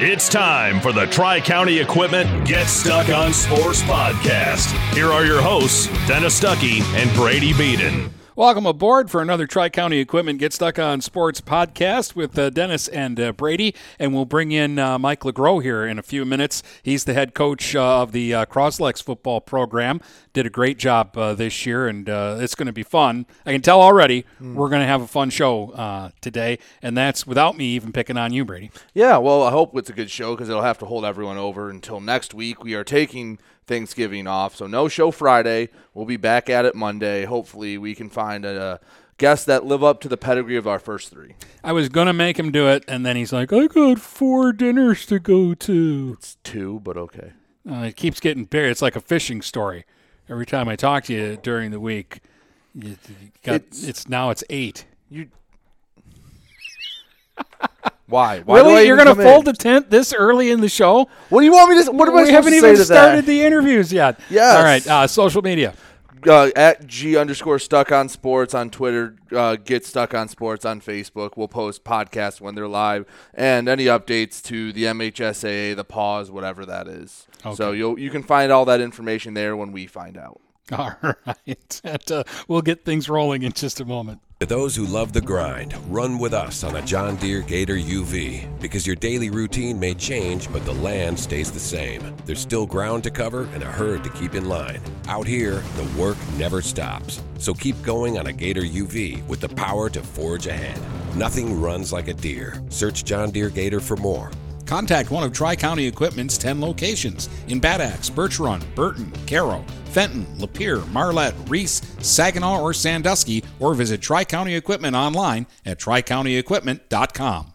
It's time for the Tri County Equipment Get Stuck on Sports podcast. Here are your hosts, Dennis Stuckey and Brady Beaton. Welcome aboard for another Tri County Equipment Get Stuck on Sports podcast with uh, Dennis and uh, Brady. And we'll bring in uh, Mike LeGros here in a few minutes. He's the head coach uh, of the uh, Croslex football program. Did a great job uh, this year, and it's going to be fun. I can tell already mm. we're going to have a fun show today, and that's without me even picking on you, Brady. Yeah, well, I hope it's a good show because it'll have to hold everyone over until next week. We are taking Thanksgiving off. So no show Friday. We'll be back at it Monday. Hopefully, we can find a, guests that live up to the pedigree of our first three. I was gonna make him do it, and then he's like, "I got four dinners to go to." It's two, but okay. Uh, it keeps getting bigger. It's like a fishing story. Every time I talk to you during the week, you, you got, it's, it's now it's eight. You why? Why really? You're going to fold in? the tent this early in the show? What do you want me to? What am I we haven't even started that? the interviews yet. yeah. All right. Uh, social media. Uh, at G underscore stuck on sports on Twitter, uh, get stuck on sports on Facebook. We'll post podcasts when they're live and any updates to the MHSAA, the pause, whatever that is. Okay. So you you can find all that information there when we find out. All right. And, uh, we'll get things rolling in just a moment. To those who love the grind, run with us on a John Deere Gator UV because your daily routine may change, but the land stays the same. There's still ground to cover and a herd to keep in line. Out here, the work never stops. So keep going on a Gator UV with the power to forge ahead. Nothing runs like a Deere. Search John Deere Gator for more. Contact one of Tri County Equipment's 10 locations in Bad Axe, Birch Run, Burton, Caro, Fenton, Lapeer, Marlette, Reese, Saginaw, or Sandusky, or visit Tri County Equipment online at tricountyequipment.com.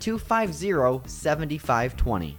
250 7520.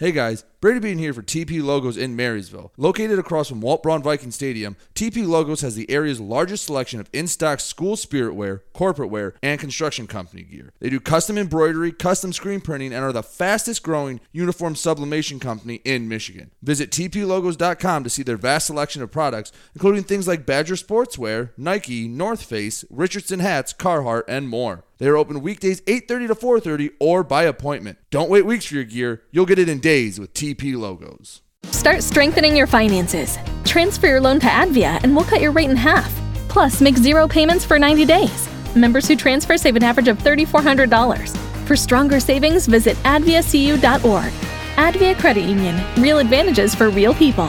Hey guys, Brady Bean here for TP Logos in Marysville. Located across from Walt Braun Viking Stadium, TP Logos has the area's largest selection of in-stock school spirit wear, corporate wear, and construction company gear. They do custom embroidery, custom screen printing, and are the fastest growing uniform sublimation company in Michigan. Visit tplogos.com to see their vast selection of products, including things like Badger Sportswear, Nike, North Face, Richardson hats, Carhartt, and more. They are open weekdays 8:30 to 4:30 or by appointment. Don't wait weeks for your gear. You'll get it in days with TP logos. Start strengthening your finances. Transfer your loan to Advia and we'll cut your rate in half. Plus, make zero payments for 90 days. Members who transfer save an average of $3,400. For stronger savings, visit adviacu.org. Advia Credit Union. Real advantages for real people.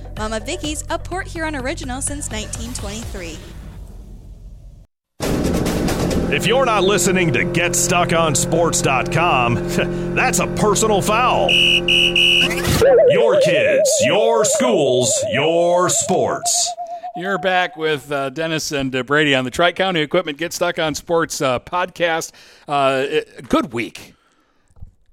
Mama Vicky's, a Port Huron original since 1923. If you're not listening to GetStuckOnSports.com, that's a personal foul. Your kids, your schools, your sports. You're back with uh, Dennis and uh, Brady on the Tri County Equipment Get Stuck on Sports uh, podcast. Uh, it, good week.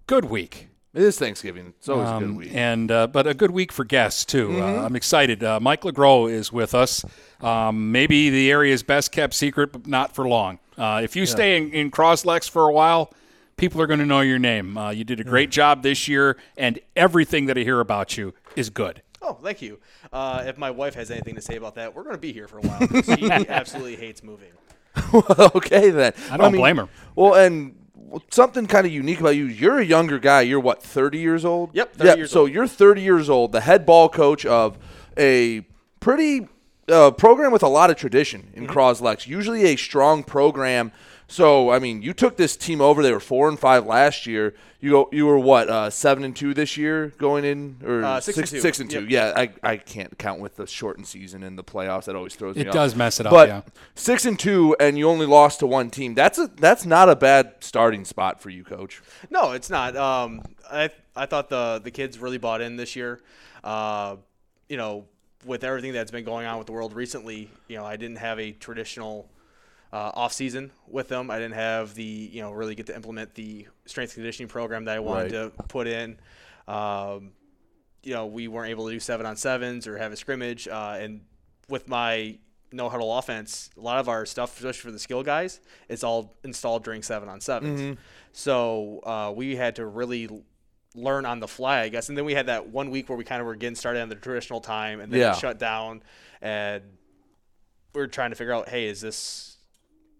Good week. It is Thanksgiving. It's always Um, a good week. and uh, but a good week for guests too. Mm-hmm. Uh, I'm excited. Uh, Mike LeGros is with us. Um, maybe the area's best kept secret, but not for long. Uh, if you stay in, in Crosslex for a while, people are going to know your name. Uh, you did a great job this year, and everything that I hear about you is good. Oh, thank you. Uh, if my wife has anything to say about that, we're going to be here for a while. She absolutely hates moving. okay then. I don't blame her. Well, and something kind of unique about you. You're a younger guy. You're what, 30 years old? Yep, 30 yeah, years so old. you're 30 years old, the head ball coach of a pretty uh, program with a lot of tradition in Mm-hmm. Croslex. Usually a strong program. So I mean, you took this team over. They were four and five last year. You go, you were what uh, seven and two this year going in or Uh, six and two. six and two. Yep. Yeah, I, I can't count with the shortened season and the playoffs. That always throws me It off. does mess it up, But yeah. six and two, and you only lost to one team. That's a that's not a bad starting spot for you, coach. No, it's not. Um, I I thought the the kids really bought in this year. Uh, you know, with everything that's been going on with the world recently, you know, I didn't have a traditional uh, off season with them. I didn't have the you know really get to implement the strength conditioning program that I wanted Right. to put in. Um, you know, we weren't able to do seven on sevens or have a scrimmage. Uh, and with my no huddle offense, a lot of our stuff, especially for the skill guys, is all installed during seven on 7s So uh, we had to really learn on the fly, I guess. And then we had that one week where we kind of were getting started on the traditional time, and then Yeah. it shut down, and we are trying to figure out, hey, is this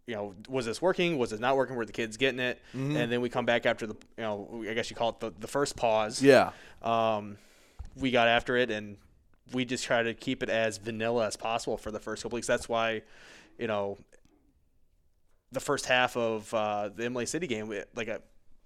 you know, was this working? Was it not working? Were the kids getting it? Mm-hmm. And then we come back after the, you know, I guess you call it the, the first pause. Yeah. Um, we got after it and we just try to keep it as vanilla as possible for the first couple weeks. That's why, you know, the first half of uh, the Imlay City game, we, like uh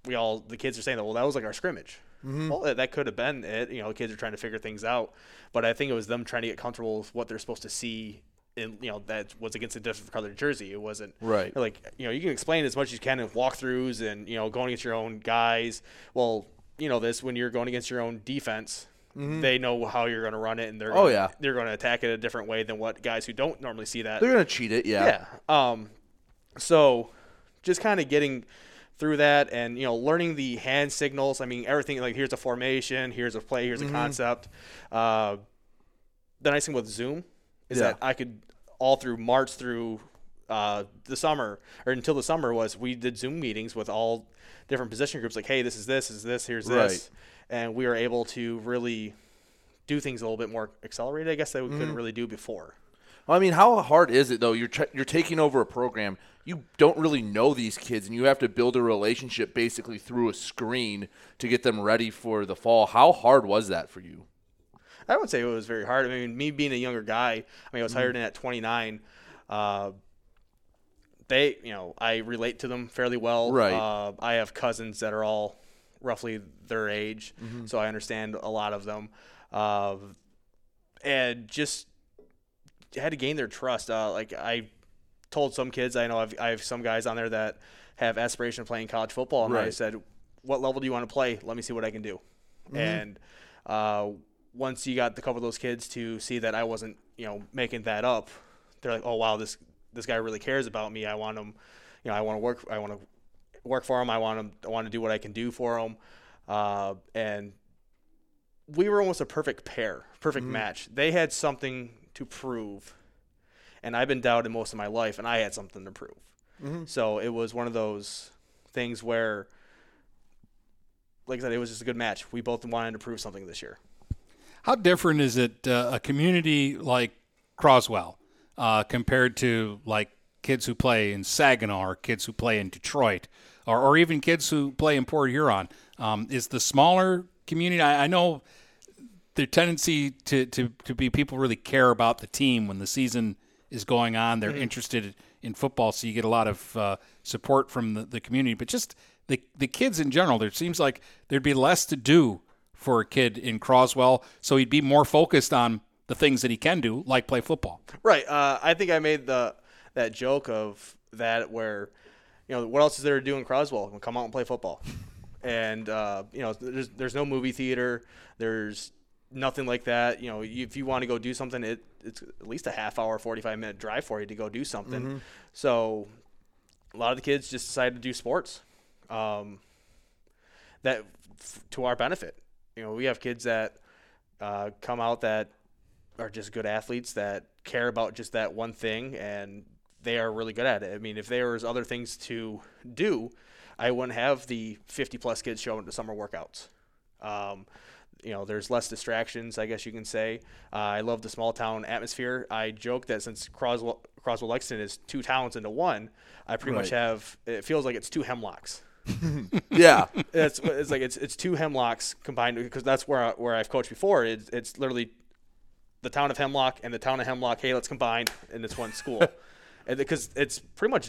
we all the kids are saying that well that was like our scrimmage. Well, that, that could have been it. You know, the kids are trying to figure things out, but I think it was them trying to get comfortable with what they're supposed to see. In you know that was against a different colored jersey. It wasn't Right. Like you know you can explain as much as you can in walkthroughs and you know going against your own guys. Well, you know this when you're going against your own defense. They know how you're going to run it, and they're Mm-hmm. Oh, gonna, yeah. they're going to attack it a different way than what guys who don't normally see that. They're gonna cheat it. Yeah. Yeah. Um, so just kind of getting through that and, you know, learning the hand signals. I mean, everything like here's a formation, here's a play, here's a concept. Uh, the nice thing with Zoom is Yeah. that I could all through March through uh, the summer or until the summer was we did Zoom meetings with all different position groups like, hey, this is this, is this, here's Right. this. And we were able to really do things a little bit more accelerated, I guess, that we Mm-hmm. couldn't really do before. I mean, how hard is it though? You're tr- you're taking over a program. You don't really know these kids, and you have to build a relationship basically through a screen to get them ready for the fall. How hard was that for you? I would say it was very hard. I mean, me being a younger guy, I mean, I was Mm-hmm. hired in at 29. Uh, they, you know, I relate to them fairly well. Right. Uh, I have cousins that are all roughly their age, Mm-hmm. so I understand a lot of them. Uh, and just had to gain their trust. Uh, like I told some kids, I know I've, I have some guys on there that have aspiration of playing college football, and I said, "What level do you want to play? Let me see what I can do." Mm-hmm. And uh, once you got a couple of those kids to see that I wasn't, you know, making that up, they're like, oh wow, this this guy really cares about me. I want him, you know, I want to work. I want to work for him. I want him. I want to do what I can do for him. Uh, and we were almost a perfect pair, perfect Mm-hmm. match. They had something to prove, and I've been doubted most of my life, and I had something to prove. Mhm. So it was one of those things where, like I said, it was just a good match. We both wanted to prove something this year. How different is it uh, a community like Croswell uh, compared to like kids who play in Saginaw or kids who play in Detroit or, or even kids who play in Port Huron? Um, is the smaller community? I, I know the tendency to, to, to be people really care about the team when the season is going on. They're interested in football, so you get a lot of uh, support from the, the community. But just the the kids in general, there seems like there'd be less to do for a kid in Croswell, so he'd be more focused on the things that he can do, like play football. Right. Uh, I think I made the that joke of that where, you know, what else is there to do in Croswell? Well, Come out and play football. And uh, you know, there's there's no movie theater. There's nothing like that. You know, if you want to go do something, it it's at least a half hour, 45 minute drive for you to go do something. Mhm. So a lot of the kids just decided to do sports. Um, that f- to our benefit. You know, we have kids that uh, come out that are just good athletes that care about just that one thing and they are really good at it. I mean, if there was other things to do, I wouldn't have the 50 plus kids showing to summer workouts. Um, you know, there's less distractions, I guess you can say. Uh, I love the small town atmosphere. I joke that since Croswell, Croswell Lexington is two towns into one, I pretty much have, it feels like it's two hemlocks. Yeah. it's it's like it's it's two hemlocks combined because that's where I, where I've coached before. It's it's literally the town of Hemlock and the town of Hemlock. Hey, let's combine in this one school, and because it's pretty much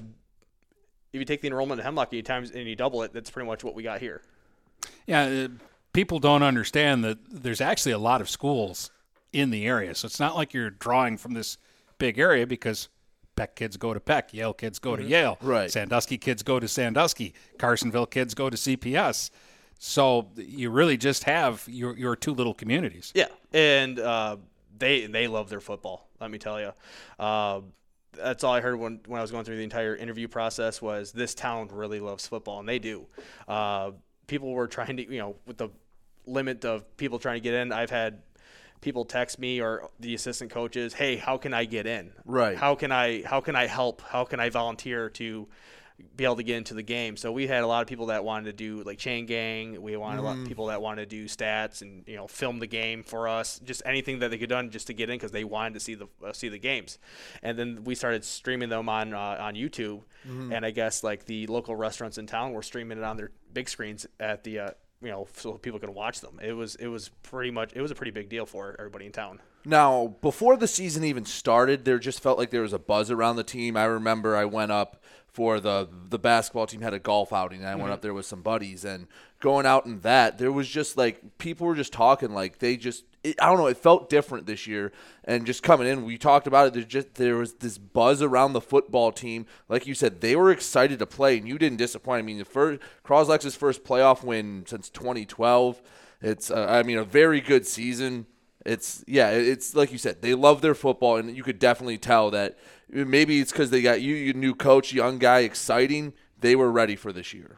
if you take the enrollment of Hemlock and you times and you double it, that's pretty much what we got here. Yeah, uh, people don't understand that there's actually a lot of schools in the area, so it's not like you're drawing from this big area because Peck kids go to Peck, Yale kids go to Mhm. Yale, Right. Sandusky kids go to Sandusky, Carsonville kids go to CPS. So you really just have your your two little communities. Yeah, and uh, they they love their football. Let me tell you. Uh, that's all I heard when, when I was going through the entire interview process was this town really loves football, and they do. Uh, people were trying to, you know, with the limit of people trying to get in, I've had people text me or the assistant coaches, "Hey, how can I get in? Right. How can I how can I help? How can I volunteer to be able to get into the game?" So we had a lot of people that wanted to do like chain gang. We wanted a lot of Mhm. people that wanted to do stats and you know film the game for us, just anything that they could done just to get in because they wanted to see the uh, see the games. And then we started streaming them on uh, on YouTube, Mhm. and I guess like the local restaurants in town were streaming it on their big screens at the uh, you know so people could watch them. It was it was pretty much it was a pretty big deal for everybody in town. Now, before the season even started, there just felt like there was a buzz around the team. I remember I went up for the the basketball team had a golf outing, and I went Mhm. up there with some buddies, and going out in that, there was just like people were just talking like they just it, I don't know, it felt different this year, and just coming in, we talked about it. There just there was this buzz around the football team, like you said, they were excited to play, and you didn't disappoint. I mean, the first Croslex's first playoff win since 2012. It's uh, I mean a very good season it's yeah it's like you said they love their football and you could definitely tell that maybe it's because they got you you new coach young guy exciting they were ready for this year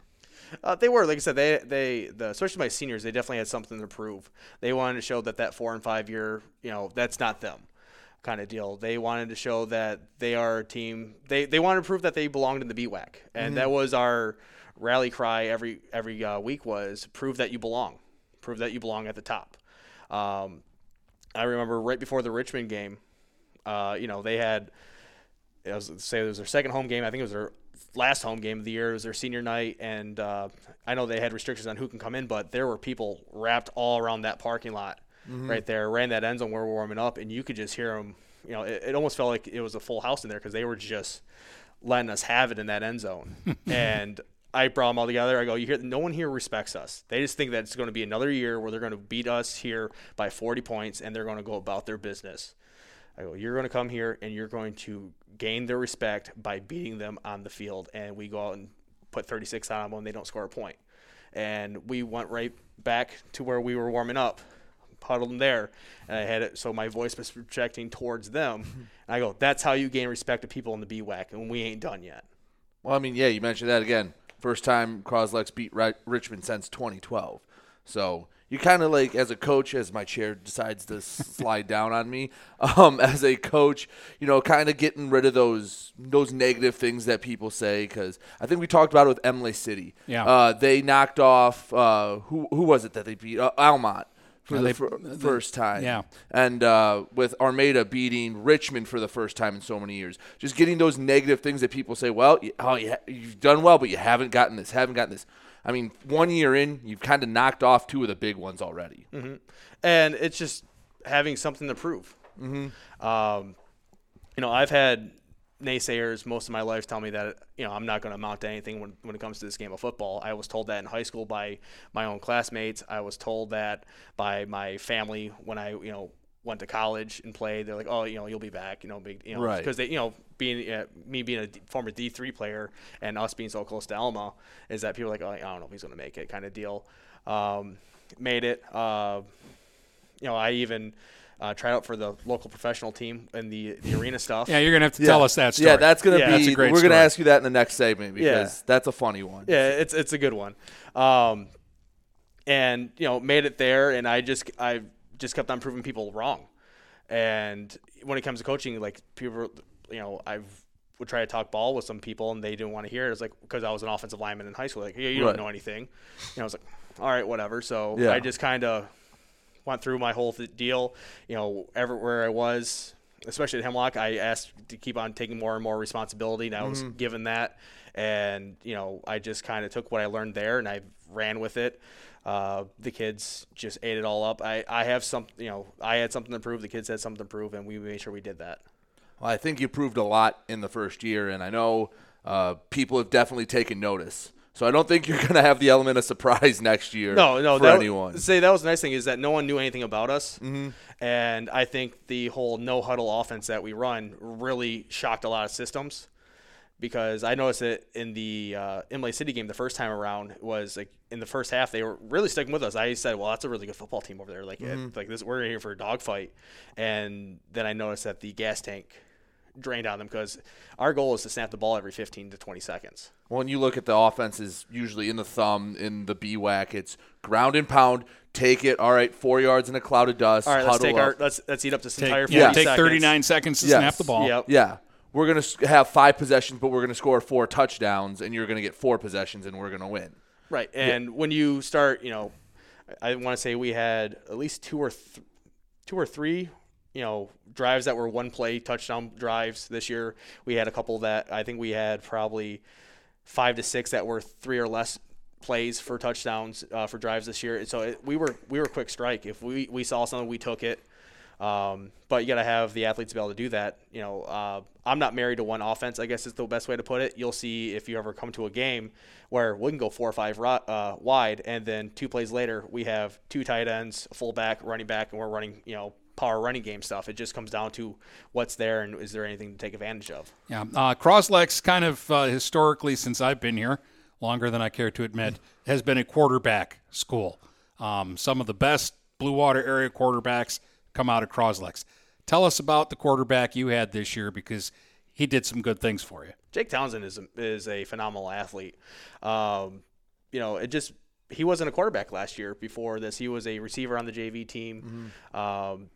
Uh, they were, like I said, they they the especially my seniors, they definitely had something to prove. They wanted to show that that four and five year, you know, that's not them, kind of deal. They wanted to show that they are a team. They they wanted to prove that they belonged in the BWAC, and Mhm. that was our rally cry every every uh, week was prove that you belong, prove that you belong at the top. Um, I remember right before the Richmond game, uh, you know, they had it was say it was their second home game. I think it was their last home game of the year. It was their senior night, and uh, I know they had restrictions on who can come in, but there were people wrapped all around that parking lot Mhm. right there, ran that end zone where we're warming up, and you could just hear them. You know, it, it almost felt like it was a full house in there because they were just letting us have it in that end zone. and I brought them all together. I go, you hear, no one here respects us. They just think that it's going to be another year where they're going to beat us here by 40 points, and they're going to go about their business. I go, you're going to come here and you're going to gain their respect by beating them on the field. And we go out and put 36 on them and they don't score a point. And we went right back to where we were warming up. huddled in there, and I had it so my voice was projecting towards them. and I go, that's how you gain respect of people in the BWAC, and we ain't done yet. Well, I mean, yeah, you mentioned that again. First time Croslex beat Richmond since 2012. So you kind of like, as a coach, as my chair decides to slide down on me, um, as a coach, you know, kind of getting rid of those those negative things that people say. Because I think we talked about it with Imlay City. Yeah. Uh, they knocked off uh, who who was it that they beat? Uh, Almont. For the they- fir- the- first time, yeah. and uh, with Armada beating Richmond for the first time in so many years, just getting those negative things that people say, well, you, oh, you, you've done well, but you haven't gotten this, haven't gotten this. I mean, one year in, you've kind of knocked off two of the big ones already. hmm And it's just having something to prove. Mhm. Um, you know, I've had naysayers most of my life tell me that you know I'm not going to amount to anything when, when it comes to this game of football. I was told that in high school by my own classmates. I was told that by my family when I you know went to college and played. They're like, oh, you know, you'll be back. You know, big, you know, Right. because they, you know, being uh, me being a former D three player and us being so close to Elma is that people are like, oh, I don't know if he's going to make it, kind of deal. Um, made it. Uh, you know, I even uh, tried out for the local professional team and the, the arena stuff. Yeah, you're gonna have to tell us that story. Yeah, that's gonna Yeah. be. That's a great we're gonna ask you that in the next segment because Yeah. that's a funny one. Yeah, it's it's a good one. Um, and you know, made it there, and I just I just kept on proving people wrong. And when it comes to coaching, like people, you know, I've would try to talk ball with some people, and they didn't want to hear it. It's like because I was an offensive lineman in high school, like, yeah, you Right. don't know anything. You know, I was like, all right, whatever. So Yeah. I just kind of went through my whole th- deal. You know, everywhere I was, especially at Hemlock, I asked to keep on taking more and more responsibility, and I was Mhm. given that. And you know, I just kind of took what I learned there, and I ran with it. Uh, the kids just ate it all up. I, I have some, you know, I had something to prove. The kids had something to prove, and we made sure we did that. Well, I think you proved a lot in the first year, and I know uh, people have definitely taken notice. So I don't think you're going to have the element of surprise next year. No, no. for that, anyone. Say that was the nice thing is that no one knew anything about us, Mhm. and I think the whole no huddle offense that we run really shocked a lot of systems. Because I noticed that in the uh, Imlay City game the first time around was like in the first half they were really sticking with us. I said, "Well, that's a really good football team over there. Like, it- Mhm. like this, we're here for a dogfight." And then I noticed that the gas tank drained on them because our goal is to snap the ball every 15 to 20 seconds. Well, when you look at the offenses, usually in the thumb, in the BWAC, it's ground and pound, take it, all right, four yards in a cloud of dust. All right, let's take up. our let's let's eat up this Take- entire 40 yeah, take seconds. 39 seconds to Yes. snap the ball. Yep. Yeah. We're going to have five possessions, but we're going to score four touchdowns, and you're going to get four possessions, and we're going to win. Right, and when you start, you know, I I want to say we had at least two or th- two or three, you know, drives that were one play touchdown drives this year. We had a couple that I think we had probably five to six that were three or less plays for touchdowns uh, for drives this year. So it, we were we were quick strike. If we we saw something, we took it. Um, but you got to have the athletes be able to do that. You know, uh, I'm not married to one offense. I guess is the best way to put it. You'll see if you ever come to a game where we can go four or five uh, wide, and then two plays later we have two tight ends, fullback, running back, and we're running you know power running game stuff. It just comes down to what's there and is there anything to take advantage of. Yeah, uh, Croslex kind of uh, historically, since I've been here, longer than I care to admit, has been a quarterback school. Um, some of the best Blue Water area quarterbacks come out of Croslex. Tell us about the quarterback you had this year because he did some good things for you. Jake Townsend is a, is a phenomenal athlete. Um, you know, it just he wasn't a quarterback last year. Before this, he was a receiver on the JV team. Um,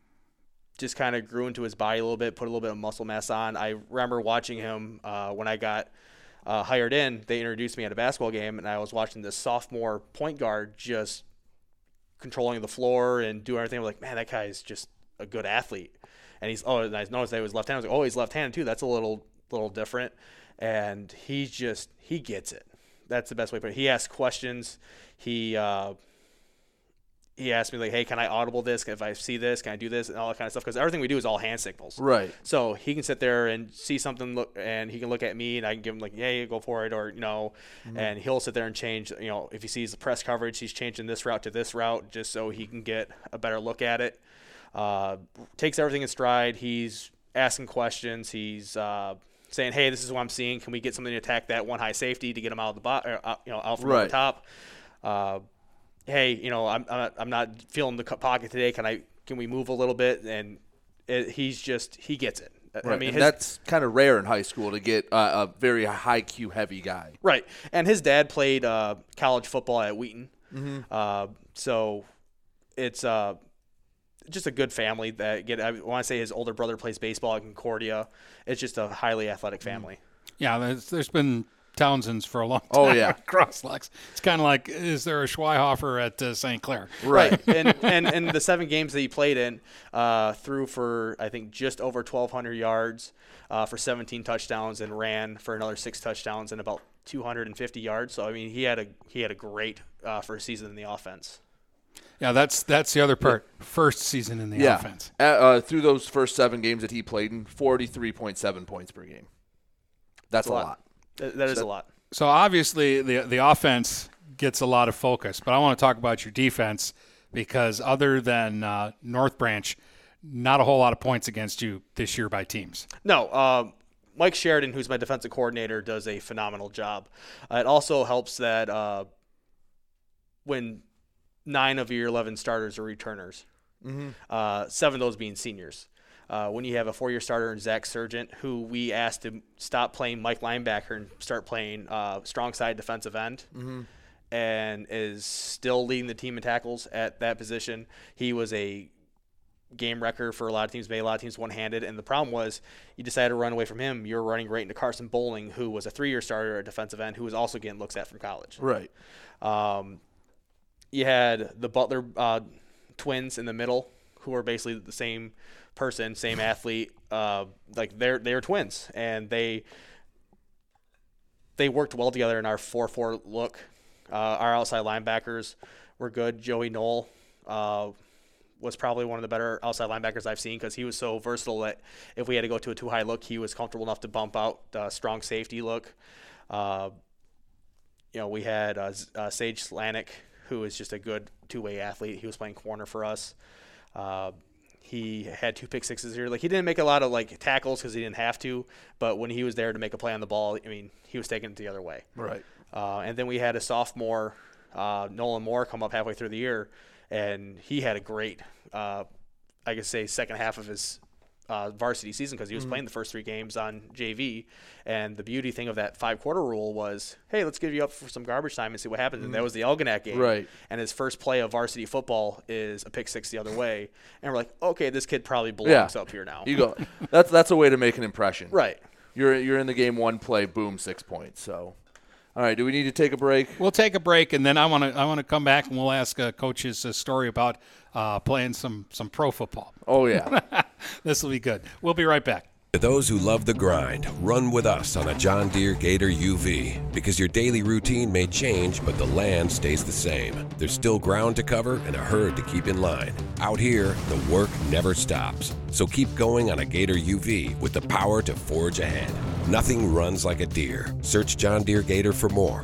just kind of grew into his body a little bit, put a little bit of muscle mass on. I remember watching him uh, when I got uh, hired in. They introduced me at a basketball game, and I was watching this sophomore point guard just controlling the floor and doing everything. I was like, man, that guy is just a good athlete. And he's oh, and I noticed that he was left-handed. I was like, oh, he's left-handed too. That's a little little different. And he just he gets it. That's the best way to put it. He asks questions. He uh, he asked me like, hey, can I audible this? If I see this, can I do this and all that kind of stuff? Because everything we do is all hand signals. Right. So he can sit there and see something, look, and he can look at me, and I can give him like, "Yeah, go for it," or you know, and he'll sit there and change. You know, if he sees the press coverage, he's changing this route to this route just so he can get a better look at it. Uh, takes everything in stride. He's asking questions. He's uh, saying, "Hey, this is what I'm seeing. Can we get something to attack that one high safety to get him out of the bo- or, uh, you know, out from Right. the top?" Hey, you know, I'm I'm not, I'm not feeling the pocket today. Can I can we move a little bit? And it, he's just he gets it. Right. I mean, his, that's kind of rare in high school to get uh, a very high Q heavy guy. right. And his dad played uh, college football at Wheaton, Hmm. uh, so it's uh, just a good family. That get I want to say his older brother plays baseball at Concordia. It's just a highly athletic family. Yeah, there's, there's been Townsends for a long time. Oh, yeah. Crosslex. It's kind of like, is there a Schweihofer at uh, St. Clair? Right. and, and and the seven games that he played in, uh, threw for I think just over 1,200 yards, uh, for 17 touchdowns, and ran for another six touchdowns and about 250 yards. So I mean, he had a he had a great uh, first season in the offense. Yeah, that's that's the other part. First season in the yeah. offense. Uh, uh, through those first seven games that he played in, 43.7 points per game. That's a a lot. lot. That, that is So- a lot. So obviously the the offense gets a lot of focus, but I want to talk about your defense because other than uh, North Branch, not a whole lot of points against you this year by teams. No, um, Mike Sheridan, who's my defensive coordinator, does a phenomenal job. Uh, it also helps that uh, when nine of your 11 starters are returners, uh, seven of those being seniors. Uh, when you have a four-year starter in Zach Sargent, who we asked to stop playing Mike linebacker and start playing uh, strong side defensive end, and is still leading the team in tackles at that position. He was a game wrecker for a lot of teams, made a lot of teams one-handed. And the problem was, you decided to run away from him. You're running right into Carson Bowling, who was a three-year starter at defensive end, who was also getting looks at from college. Right. Um, you had the Butler uh, twins in the middle, who are basically the same person, same athlete. Uh, like they're they're twins, and they they worked well together in our four-four look. Uh, our outside linebackers were good. Joey Knoll uh, was probably one of the better outside linebackers I've seen because he was so versatile that if we had to go to a two high look, he was comfortable enough to bump out uh, strong safety look. Uh, you know, we had uh, uh, Sage Slanik, who is just a good two-way athlete. He was playing corner for us. Uh, he had two pick sixes here. Like he didn't make a lot of like tackles because he didn't have to, but when he was there to make a play on the ball, I mean, he was taking it the other way. Right. Uh, and then we had a sophomore, uh, Nolan Moore, come up halfway through the year, and he had a great, uh, I could say, second half of his uh, varsity season because he was playing the first three games on JV. And the beauty thing of that five quarter rule was, hey, let's give you up for some garbage time and see what happens. And that was the Algonac game. Right. And his first play of varsity football is a pick six the other way. And we're like, okay, this kid probably Yeah. belongs up here now. You go. That's that's a way to make an impression. right. You're you're in the game one play, boom, six points. So, all right. Do we need to take a break? We'll take a break, and then I want to I want to come back and we'll ask uh, coaches a story about uh, playing some some pro football. Oh yeah. this will be good. We'll be right back. To those who love the grind, run with us on a John Deere Gator UV because your daily routine may change, but the land stays the same. There's still ground to cover and a herd to keep in line. Out here, the work never stops. So keep going on a Gator UV with the power to forge ahead. Nothing runs like a Deere. Search John Deere Gator for more.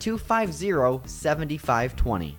250 7520.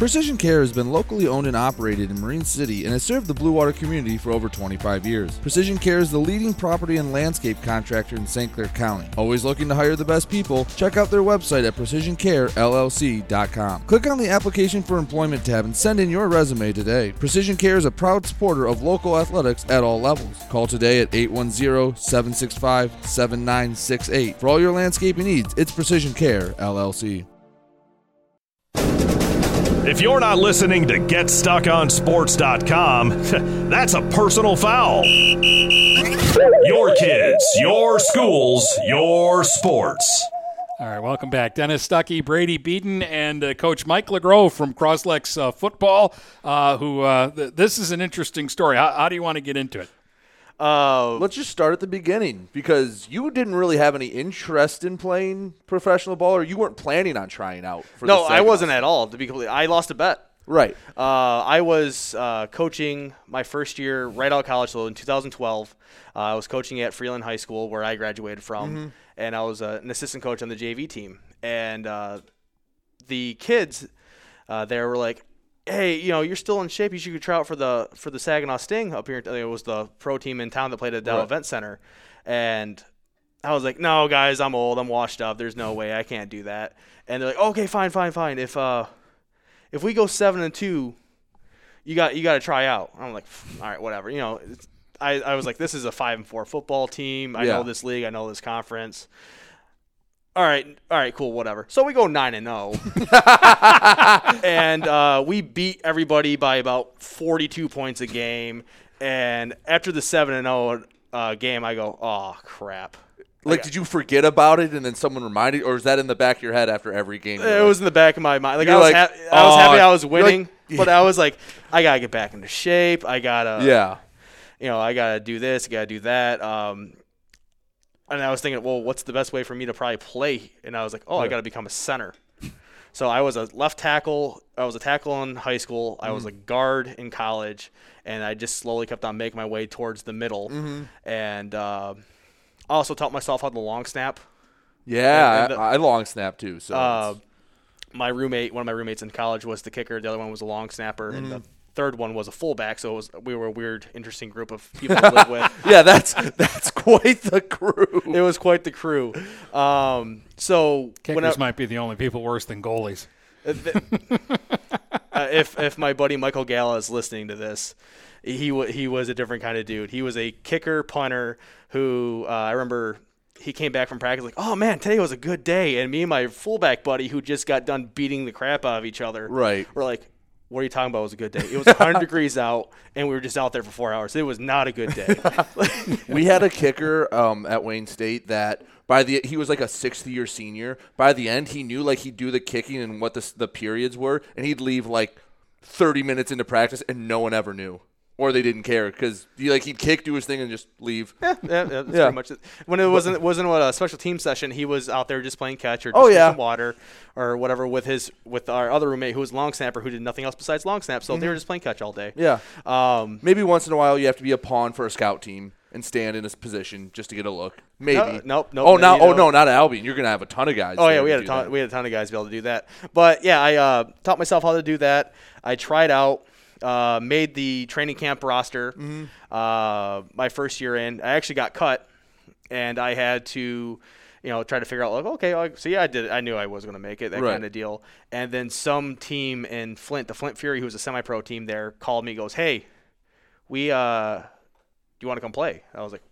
Precision Care has been locally owned and operated in Marine City and has served the Blue Water community for over 25 years. Precision Care is the leading property and landscape contractor in St. Clair County. Always looking to hire the best people, check out their website at precisioncarellc.com. Click on the application for employment tab and send in your resume today. Precision Care is a proud supporter of local athletics at all levels. Call today at 810-765-7968. For all your landscaping needs, it's Precision Care LLC. If you're not listening to GetStuckOnSports.com, that's a personal foul. Your kids, your schools, your sports. All right, welcome back. Dennis Stuckey, Brady Beaton, and uh, Coach Mike LeGros from Croslex uh, Football, uh, who uh, th- this is an interesting story. How, how do you want to get into it? Uh, Let's just start at the beginning because you didn't really have any interest in playing professional ball, or you weren't planning on trying out. For no, I wasn't at all. To be complete, I lost a bet. Right. Uh, I was uh, coaching my first year right out of college, so in 2012. Uh, I was coaching at Freeland High School, where I graduated from, Mhm. and I was uh, an assistant coach on the JV team. And uh, the kids uh, there were like, "Hey, you know, you're still in shape. You should go try out for the for the Saginaw Sting up here." It was the pro team in town that played at Dow Right. Event Center, and I was like, "No, guys, I'm old. I'm washed up. There's no way I can't do that." And they're like, "Okay, fine, fine, fine. If uh, if we go seven and two, you got you got to try out." I'm like, "All right, whatever." You know, it's, I I was like, "This is a five and four football team. I Yeah. know this league. I know this conference." All right, all right, cool, whatever. So we go nine and zero, and uh, we beat everybody by about forty-two points a game. And after the seven and zero uh, game, I go, "Oh crap!" Like, did you forget about it and then someone reminded, or is that in the back of your head after every game? It was in the back of my mind. Like You're I was, like, hap- I was "Oh," happy I was winning, but I was like, I gotta get back into shape. I gotta, Yeah. you know, I gotta do this, I gotta do that. Um, and I was thinking, well, what's the best way for me to probably play? And I was like, oh, I gotta become a center. So I was a left tackle. I was a tackle in high school. I was a guard in college, and I just slowly kept on making my way towards the middle. Mhm. And uh, I also taught myself how to long snap. Yeah, And- and I, I long snap too. So uh, my roommate, one of my roommates in college, was the kicker. The other one was a long snapper, and the Mhm. Third one was a fullback. So it was we were a weird, interesting group of people to live with. yeah, that's that's quite the crew. It was quite the crew. Um, so when I, Kickers might be the only people worse than goalies. uh, th- uh, if if my buddy Michael Gala is listening to this, he wa he was a different kind of dude. He was a kicker punter who uh, I remember he came back from practice like, oh man, today was a good day. And me and my fullback buddy who just got done beating the crap out of each other, Right. We're like. What are you talking about? It was a good day. It was 100 degrees out, and we were just out there for four hours. It was not a good day. we had a kicker um, at Wayne State that by the he was like a sixth year senior. By the end, he knew like he'd do the kicking and what the the periods were, and he'd leave like thirty minutes into practice, and no one ever knew or they didn't care because like he'd kick, do his thing, and just leave. Yeah, yeah, yeah that's pretty much it. When it wasn't it wasn't what a special team session, he was out there just playing catch or just Oh, yeah. water or whatever with his with our other roommate who was long snapper who did nothing else besides long snap. So they were just playing catch all day. Mm-hmm. Yeah. Um, Maybe once in a while you have to be a pawn for a scout team and stand in a position just to get a look. Maybe. No, nope, nope, Oh, no, now, oh no, not at Albion. You're gonna have a ton of guys. Oh yeah, we had a ton. that. We had a ton of guys be able to do that. But yeah, I uh, taught myself how to do that. I tried out, uh, made the training camp roster. Mm-hmm. Uh, my first year in, I actually got cut, and I had to, you know, try to figure out like, okay, like, so yeah, I did. it. I knew I was going to make it, that Right. kind of deal. And then some team in Flint, the Flint Fury, who was a semi-pro team there, called me, goes, hey, we, uh, do you want to come play? I was like.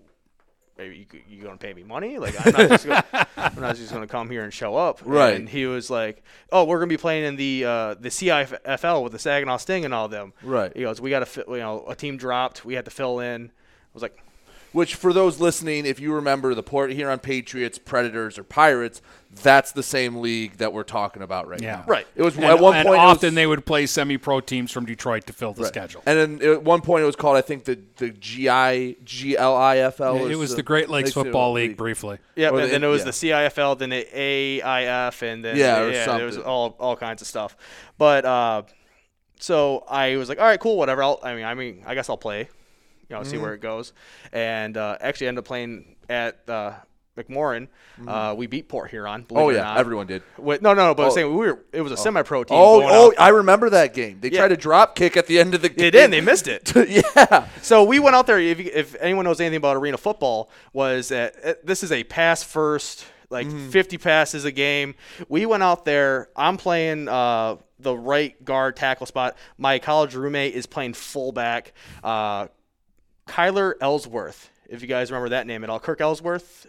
Maybe you, you gonna pay me money? Like I'm not just gonna, I'm not just gonna come here and show up. Right. And he was like, "Oh, we're gonna be playing in the uh, the CIFL with the Saginaw Sting and all them." Right. He goes, "We got to, you know, a team dropped. We had to fill in." I was like, Which, for those listening, if you remember the Port Huron Patriots, Predators, or Pirates, that's the same league that we're talking about right Yeah. now. Right. It was And, at one and point. often was- they would play semi-pro teams from Detroit to fill the Right. schedule. And then at one point it was called, I think, the the GI GLIFL. it is was the Great Lakes Lakes Football League briefly. "Yeah," Or and the- then it was yeah. the CIFL, then the AIF, and then Yeah, or yeah, there was all all kinds of stuff. But uh, so I was like, "All right, cool, whatever." I'll, I mean, I mean, I guess I'll play. You know, see Mhm. where it goes. And uh, actually ended up playing at uh, McMorran. Uh, we beat Port Huron. believe Oh it or yeah, not. everyone did. Wait, no, no, but I'm Oh. saying we were. It was a Oh. semi-pro team. Oh, oh. I remember that game. They Yeah. tried a drop kick at the end of the game. They did. They missed it. yeah. So we went out there. If, if anyone knows anything about arena football, was that uh, this is a pass first, like Mm-hmm. 50 passes a game. We went out there. I'm playing uh, the right guard tackle spot. My college roommate is playing fullback. Uh, Kyler Ellsworth, if you guys remember that name at all, Kirk Ellsworth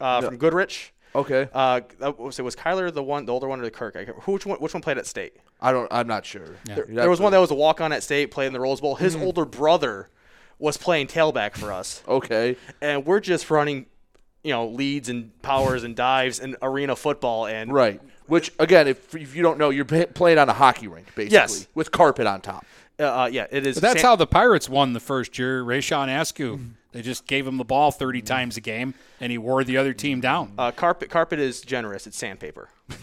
uh, No. from Goodrich. Okay. Uh, that was, it was Kyler the one, the older one, or the Kirk? I can't, who, which one? Which one played at State? I don't. I'm not sure. There, there was one that was a walk on at state, played in the Rose Bowl. His older brother was playing tailback for us. Okay. And we're just running, you know, leads and powers and dives and arena football. And Right. Which again, if, if you don't know, you're pa- playing on a hockey rink basically Yes. with carpet on top. Uh, uh, yeah, it is. But that's San- how the Pirates won the first year. Rayshon Askew, Mm-hmm. they just gave him the ball 30 times a game, and he wore the other team down. uh, carpet. Carpet is generous. It's sandpaper.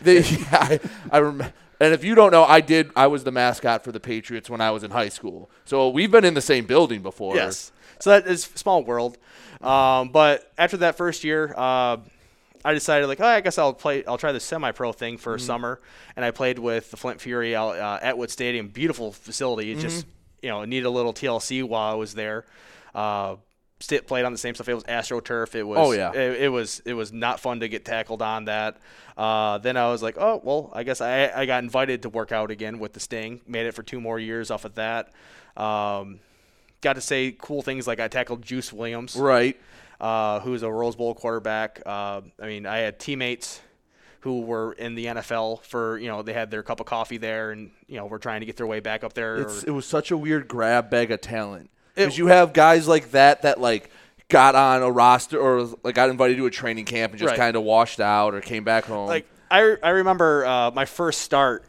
They, yeah, I, I remember. And if you don't know, I did. I was the mascot for the Patriots when I was in high school. So we've been in the same building before. Yes. So that is small world. Um, but after that first year, uh, I decided like, oh, I guess I'll play. I'll try the semi-pro thing for Mhm. summer, and I played with the Flint Fury out uh, at Wood Stadium. Beautiful facility. It just you know needed a little TLC while I was there. Uh, played on the same stuff. It was AstroTurf. It was. Oh, yeah. It, it was. It was not fun to get tackled on that. Uh, then I was like, oh well, I guess I I got invited to work out again with the Sting. Made it for two more years off of that. Um, got to say cool things like I tackled Juice Williams, Right. Uh, who's a Rose Bowl quarterback. Uh, I mean, I had teammates who were in the NFL for you know they had their cup of coffee there, and you know were trying to get their way back up there. It's, it was such a weird grab bag of talent because you have guys like that that like got on a roster or like got invited to a training camp and just Right. kind of washed out or came back home. like I, I remember uh, my first start.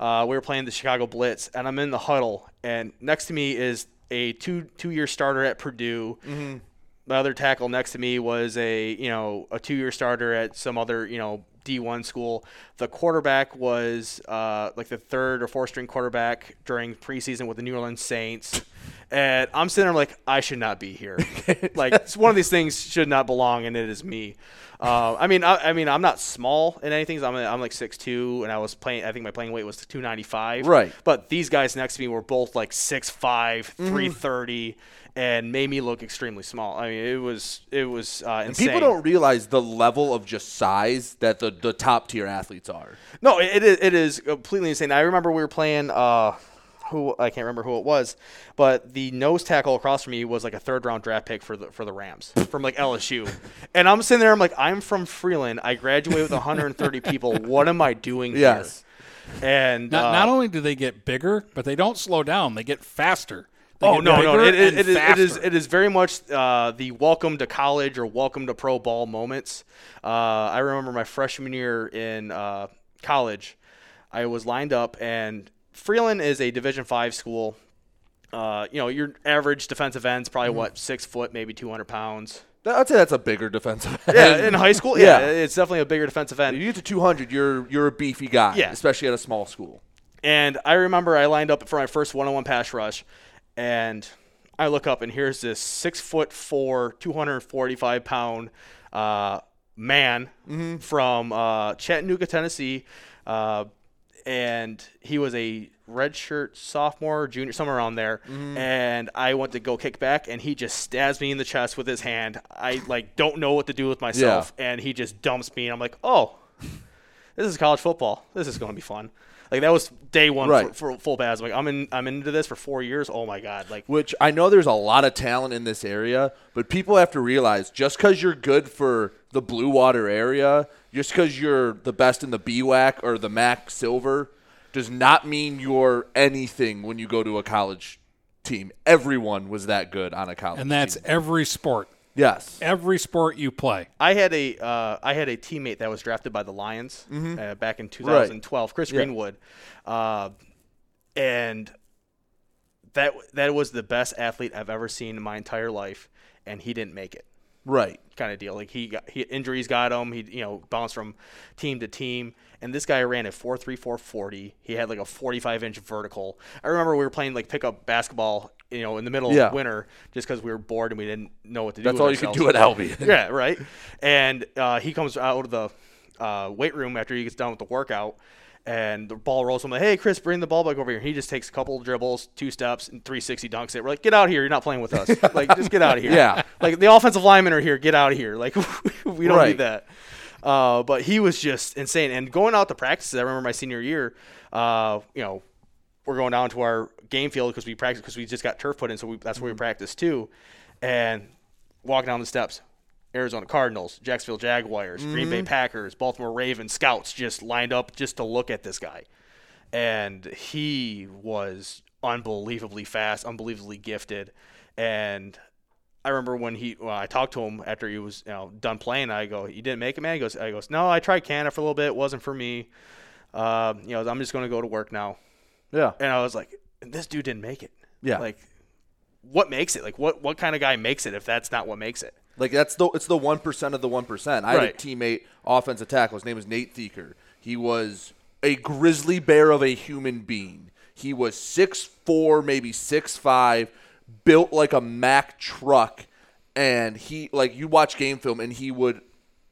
Uh, we were playing the Chicago Blitz, and I'm in the huddle, and next to me is a two two year starter at Purdue. Mhm. My other tackle next to me was a you know a two year starter at some other you know D1 school. The quarterback was uh, like the third or fourth string quarterback during preseason with the New Orleans Saints. And I'm sitting there like I should not be here. like it's one of these things should not belong, and it is me. Uh, I mean, I, I mean, I'm not small in anything. I'm I'm like 6'2", and I was playing. I think my playing weight was 295. Right. But these guys next to me were both like 6'5", Mhm. 330, and made me look extremely small. I mean, it was it was uh, and insane. people don't realize the level of just size that the, the top tier athletes are. No, it, it is it is completely insane. I remember we were playing uh who I can't remember who it was, but the nose tackle across from me was like a third round draft pick for the for the Rams from like LSU. And I'm sitting there I'm like I'm from Freeland. I graduated with 130 people. What am I doing Yes. here? And Not, uh, not only do they get bigger, but they don't slow down. They get faster. Oh no, no! It, it, it, is, it is it is very much uh, the welcome to college or welcome to pro ball moments. Uh, I remember my freshman year in uh, college, I was lined up, and Freeland is a Division five school. Uh, you know, your average defensive end's probably Mm-hmm. what six foot, maybe 200 pounds. I'd say that's a bigger defensive end. Yeah, in high school, yeah, it's definitely a bigger defensive end. You get to 200, you're you're a beefy guy, Yeah. especially at a small school. And I remember I lined up for my first one-on-one pass rush, and I look up and here's this six foot four, 245 pound uh, man Mm-hmm. from uh, Chattanooga, Tennessee, uh, and he was a redshirt sophomore, junior, somewhere around there. Mm-hmm. And I went to go kick back, and he just stabs me in the chest with his hand. I like don't know what to do with myself, and he just dumps me, and I'm like, oh this is college football. This is going to be fun. Like that was day one Right. for, for full pass. I'm like I'm in. I'm into this for four years. Oh my god! Like Which I know there's a lot of talent in this area, but people have to realize just because you're good for the Blue Water area, just because you're the best in the BWAC or the MAC Silver, does not mean you're anything when you go to a college team. Everyone was that good on a college And that's team. every sport. Yes. Every sport you play. I had a uh, I had a teammate that was drafted by the Lions Mhm. uh, back in 2012, Chris Yeah. Greenwood, uh, and that that was the best athlete I've ever seen in my entire life, and he didn't make it. Right. kind of deal. Like he got he, injuries got him. He you know bounced from team to team. And this guy ran a 4.34 40. He had like a 45 inch vertical. I remember we were playing like pickup basketball, you know, in the middle Yeah. of winter, just because we were bored and we didn't know what to do. That's all you could do at Albion. yeah, right. And uh, he comes out of the uh, weight room after he gets done with the workout. And the ball rolls. I'm like, "Hey, Chris, bring the ball back over here." He just takes a couple of dribbles, two steps, and 360 dunks it. We're like, "Get out of here! You're not playing with us. like, just get out of here." Yeah. Like the offensive linemen are here. Get out of here. Like we don't Right. need that. Uh, but he was just insane. And going out to practices, I remember my senior year. Uh, you know, we're going down to our game field because we practice because we just got turf put in, so we, that's where we practice too. And walking down the steps, Arizona Cardinals, Jacksonville Jaguars, Green Bay Mhm. Packers, Baltimore Ravens scouts just lined up just to look at this guy, and he was unbelievably fast, unbelievably gifted, and. I remember when he, well, I talked to him after he was, you know, done playing. I go, "You didn't make it, man." He goes, "I goes, no, I tried Canada for a little bit. It wasn't for me. Uh, you know, I'm just going to go to work now." Yeah. And I was like, "This dude didn't make it." Yeah. Like, what makes it? Like, what what kind of guy makes it if that's not what makes it? Like that's the it's the one percent of the one percent. I had a Right. teammate, offensive tackle. His name was Nate Thieker. He was a grizzly bear of a human being. He was six four, maybe six five, built like a Mack truck, and he like you watch game film and he would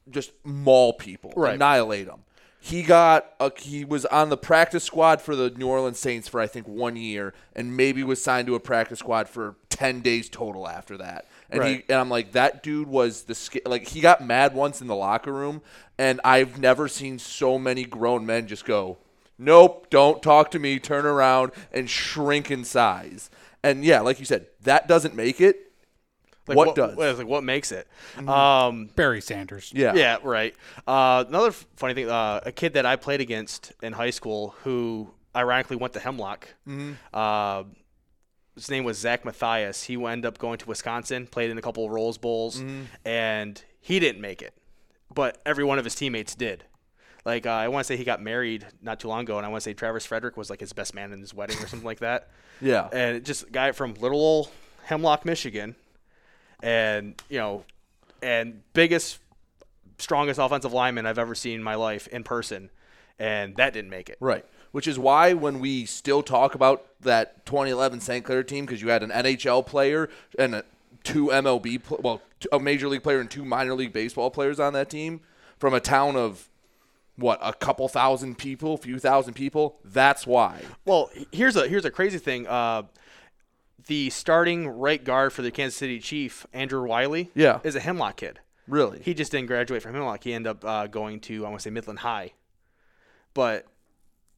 just maul people, Right. annihilate them. He got a, he was on the practice squad for the New Orleans Saints for I think one year, and maybe was signed to a practice squad for ten days total after that. And he and I'm like, that dude was the like he got mad once in the locker room, and I've never seen so many grown men just go, nope, don't talk to me, turn around and shrink in size. And yeah, like you said, that doesn't make it. Like, what, does? What, like, what makes it? Um, Barry Sanders. Yeah. Yeah, right. Uh, another f- funny thing: uh, a kid that I played against in high school, who ironically went to Hemlock. Mhm. Uh, his name was Zach Matthias. He ended up going to Wisconsin, played in a couple of Rose Bowls, Mhm. and he didn't make it, but every one of his teammates did. Like uh, I want to say he got married not too long ago, and I want to say Travis Frederick was like his best man in his wedding or something like that. Yeah. and just a guy from little old Hemlock, Michigan, and you know, and biggest, strongest offensive lineman I've ever seen in my life in person, and that didn't make it. Right. Which is why when we still talk about that 2011 St. Clair team, because you had an NHL player and a, two MLB, pl- well, t- a major league player and two minor league baseball players on that team from a town of what a couple thousand people, few thousand people. That's why. Well, here's a here's a crazy thing. Uh, the starting right guard for the Kansas City Chief, Andrew Wylie, Yeah. is a Hemlock kid. Really? He just didn't graduate from Hemlock. He ended up uh, going to I want to say Midland High, but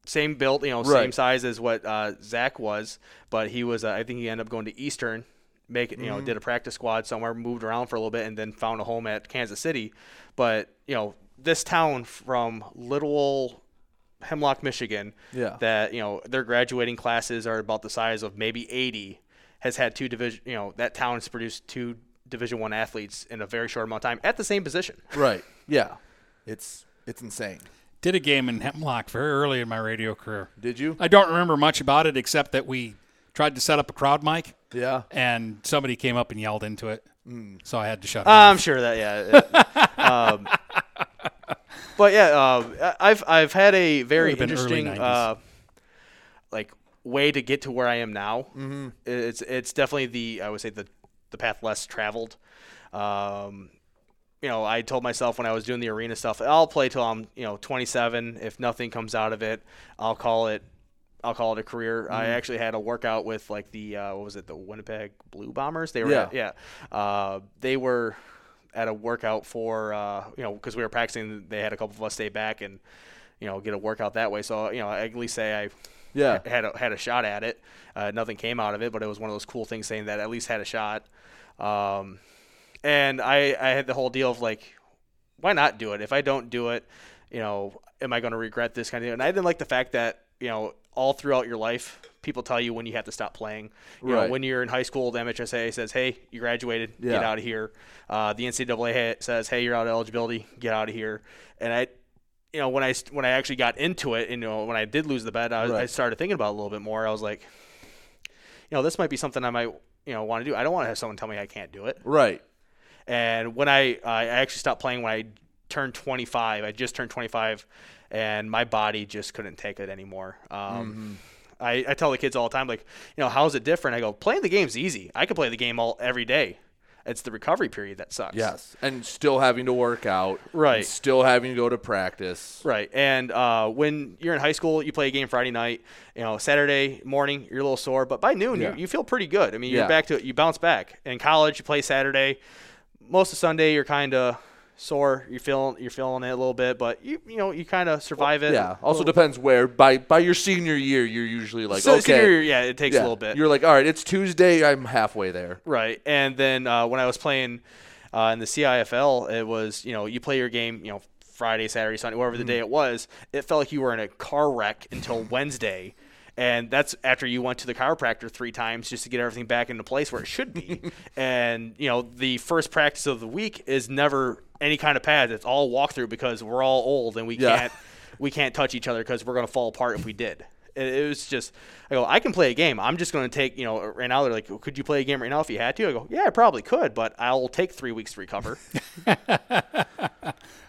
same build, you know, same size as what uh, Zach was. But he was, uh, I think he ended up going to Eastern, make it, you know, Mhm. did a practice squad somewhere, moved around for a little bit, and then found a home at Kansas City. But you know, this town from little Hemlock, Michigan, Yeah. that you know their graduating classes are about the size of maybe 80 has had two division you know that town has produced two division one athletes in a very short amount of time at the same position Right. Yeah. It's it's insane. Did a game in Hemlock very early in my radio career. Did you? I don't remember much about it except that we tried to set up a crowd mic, Yeah. and somebody came up and yelled into it. Mm. So I had to shut it Uh. I'm sure that yeah. um, but yeah, uh, I've I've had a very Would've been early interesting uh, like way to get to where I am now. Mhm. It's it's definitely the I would say the the path less traveled. Um, you know, I told myself when I was doing the arena stuff, I'll play till I'm you know 27. If nothing comes out of it, I'll call it. I'll call it a career. I Mhm. actually had a workout with like the uh, what was it, the Winnipeg Blue Bombers? They were Yeah. at, yeah. Uh, they were at a workout for uh, you know because we were practicing. They had a couple of us stay back and you know get a workout that way. So you know I at least say I Yeah. had a, had a shot at it. Uh, nothing came out of it, but it was one of those cool things saying that at least had a shot. Um, and I I had the whole deal of like, why not do it? If I don't do it, you know, am I going to regret this kind of? Thing? And I didn't like the fact that you know all throughout your life people tell you when you have to stop playing. You Right. know, when you're in high school, the MHSA says, "Hey, you graduated, get out of here." Uh, the NCAA says, "Hey, you're out of eligibility, get out of here." And I, you know, when I when I actually got into it, you know, when I did lose the bet, I, I started thinking about it a little bit more. I was like, you know, this might be something I might, you know, want to do. I don't want to have someone tell me I can't do it. Right. And when I I actually stopped playing when I turned 25, I just turned 25, and my body just couldn't take it anymore. Um, I, I tell the kids all the time, like, you know, how's it different? I go, playing the game's easy. I can play the game all every day. It's the recovery period that sucks. Yes. And still having to work out. Right. still having to go to practice. Right. And uh, when you're in high school, you play a game Friday night. You know, Saturday morning, you're a little sore, but by noon, Yeah. you, you feel pretty good. I mean, you're Yeah. back to it. You bounce back. In college, you play Saturday. Most of Sunday, you're kind of sore. You're feeling you're feeling it a little bit, but you you know you kind of survive it. Yeah. Also depends where. By by your senior year, you're usually like So okay. senior year, yeah, it takes a little bit. You're like, all right, it's Tuesday. I'm halfway there. Right. And then uh, when I was playing uh, in the CIFL, it was, you know, you play your game, you know, Friday, Saturday, Sunday, whatever the Mhm. day it was. It felt like you were in a car wreck until Wednesday. And that's after you went to the chiropractor three times just to get everything back into place where it should be. and, you know, the first practice of the week is never any kind of pads. It's all walkthrough because we're all old and we Yeah. can't we can't touch each other because we're going to fall apart if we did. It, it was just, I go, I can play a game. I'm just going to take, you know, right now they're like, could you play a game right now if you had to? I go, yeah, I probably could, but I'll take three weeks to recover.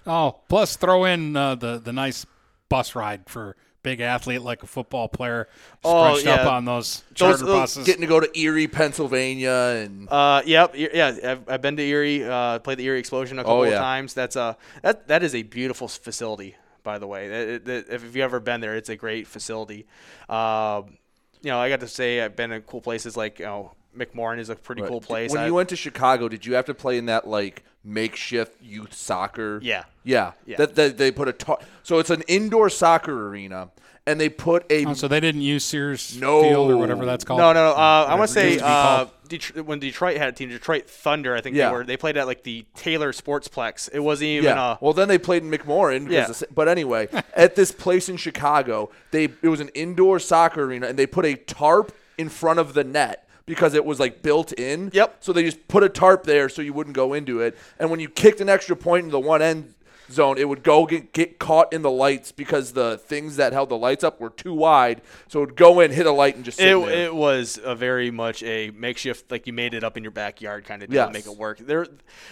Oh, plus throw in uh, the the nice bus ride for big athlete like a football player, Oh, scrunched yeah. up on those Those- charter those- buses. Getting to go to Erie, Pennsylvania, and Uh, yep, yeah, I've, I've been to Erie, uh, played the Erie Explosion a couple Oh, of times. That's a that that is a beautiful facility, by the way. That- it- if you've ever been there, it's a great facility. Um, you know, I got to say I've been in cool places like you know McMorran is a pretty Right. cool place. When I- you went to Chicago, did you have to play in that like makeshift youth soccer? Yeah. Yeah. Yeah. That, that they put a tar- so it's an indoor soccer arena, and they put a Oh, so they didn't use Sears No. Field or whatever that's called. No, no, no. Uh, I want to say used to be uh, called. Detr- when Detroit had a team, Detroit Thunder. I think Yeah. they were. They played at like the Taylor Sportsplex. It wasn't even. yeah. Uh, well, then they played in McMorran. 'cause Yeah. the but anyway, at this place in Chicago, they it was an indoor soccer arena, and they put a tarp in front of the net because it was like built in. Yep. So they just put a tarp there so you wouldn't go into it, and when you kicked an extra point in the one end zone, it would go get, get caught in the lights because the things that held the lights up were too wide. So it would go in, hit a light, and just sit it, there. it was a very much a makeshift, like you made it up in your backyard kind of deal Yes. to make it work. There, a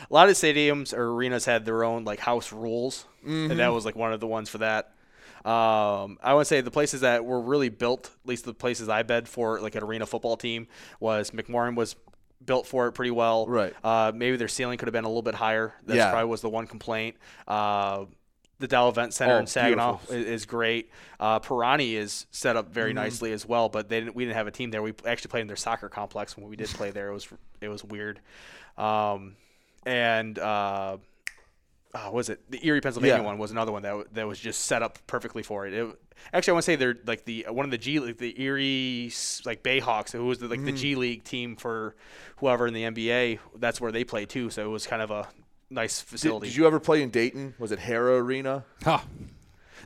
lot of stadiums or arenas had their own like house rules, Mhm. and that was like one of the ones for that. Um, I would say the places that were really built, at least the places I bed for, like an arena football team, was McMorran was built for it pretty well. Right. Uh, maybe their ceiling could have been a little bit higher. That's Yeah. probably was the one complaint. Uh, the Dow Event Center Oh, in Saginaw is, is great. Uh, Perani is set up very Mhm. nicely as well, but they didn't, we didn't have a team there. We actually played in their soccer complex when we did play there. It was it was weird. Um, and uh, uh, what was it the Erie, Pennsylvania Yeah. one was another one that w- that was just set up perfectly for it. it actually, I want to say they're like the one of the G like the Erie s- like Bayhawks, who was the, like the Mhm. G League team for whoever in the NBA. That's where they play too. So it was kind of a nice facility. did you ever play in Dayton? Was it Hara Arena? Huh.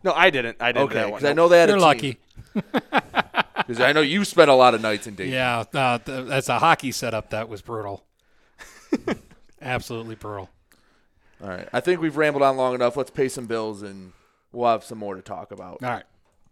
No, I didn't. I didn't. Okay, because I Nope. know they had You're a lucky. Because I know you spent a lot of nights in Dayton. Yeah, uh, th- that's a hockey setup. That was brutal. Absolutely brutal. All right. I think we've rambled on long enough. Let's pay some bills and we'll have some more to talk about. All right.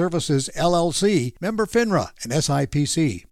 Services LLC, member FINRA and SIPC.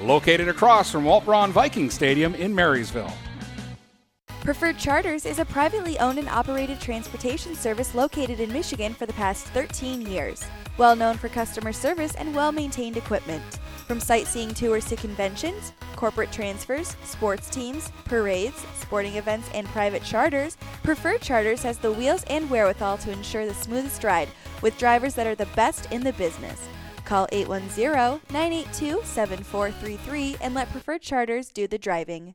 Located across from Walt Braun Viking Stadium in Marysville. Preferred Charters is a privately owned and operated transportation service located in Michigan for the past 13 years. Well known for customer service and well maintained equipment. From sightseeing tours to conventions, corporate transfers, sports teams, parades, sporting events, and private charters, Preferred Charters has the wheels and wherewithal to ensure the smoothest ride with drivers that are the best in the business. Call 810 982 7433 and let Preferred Charters do the driving.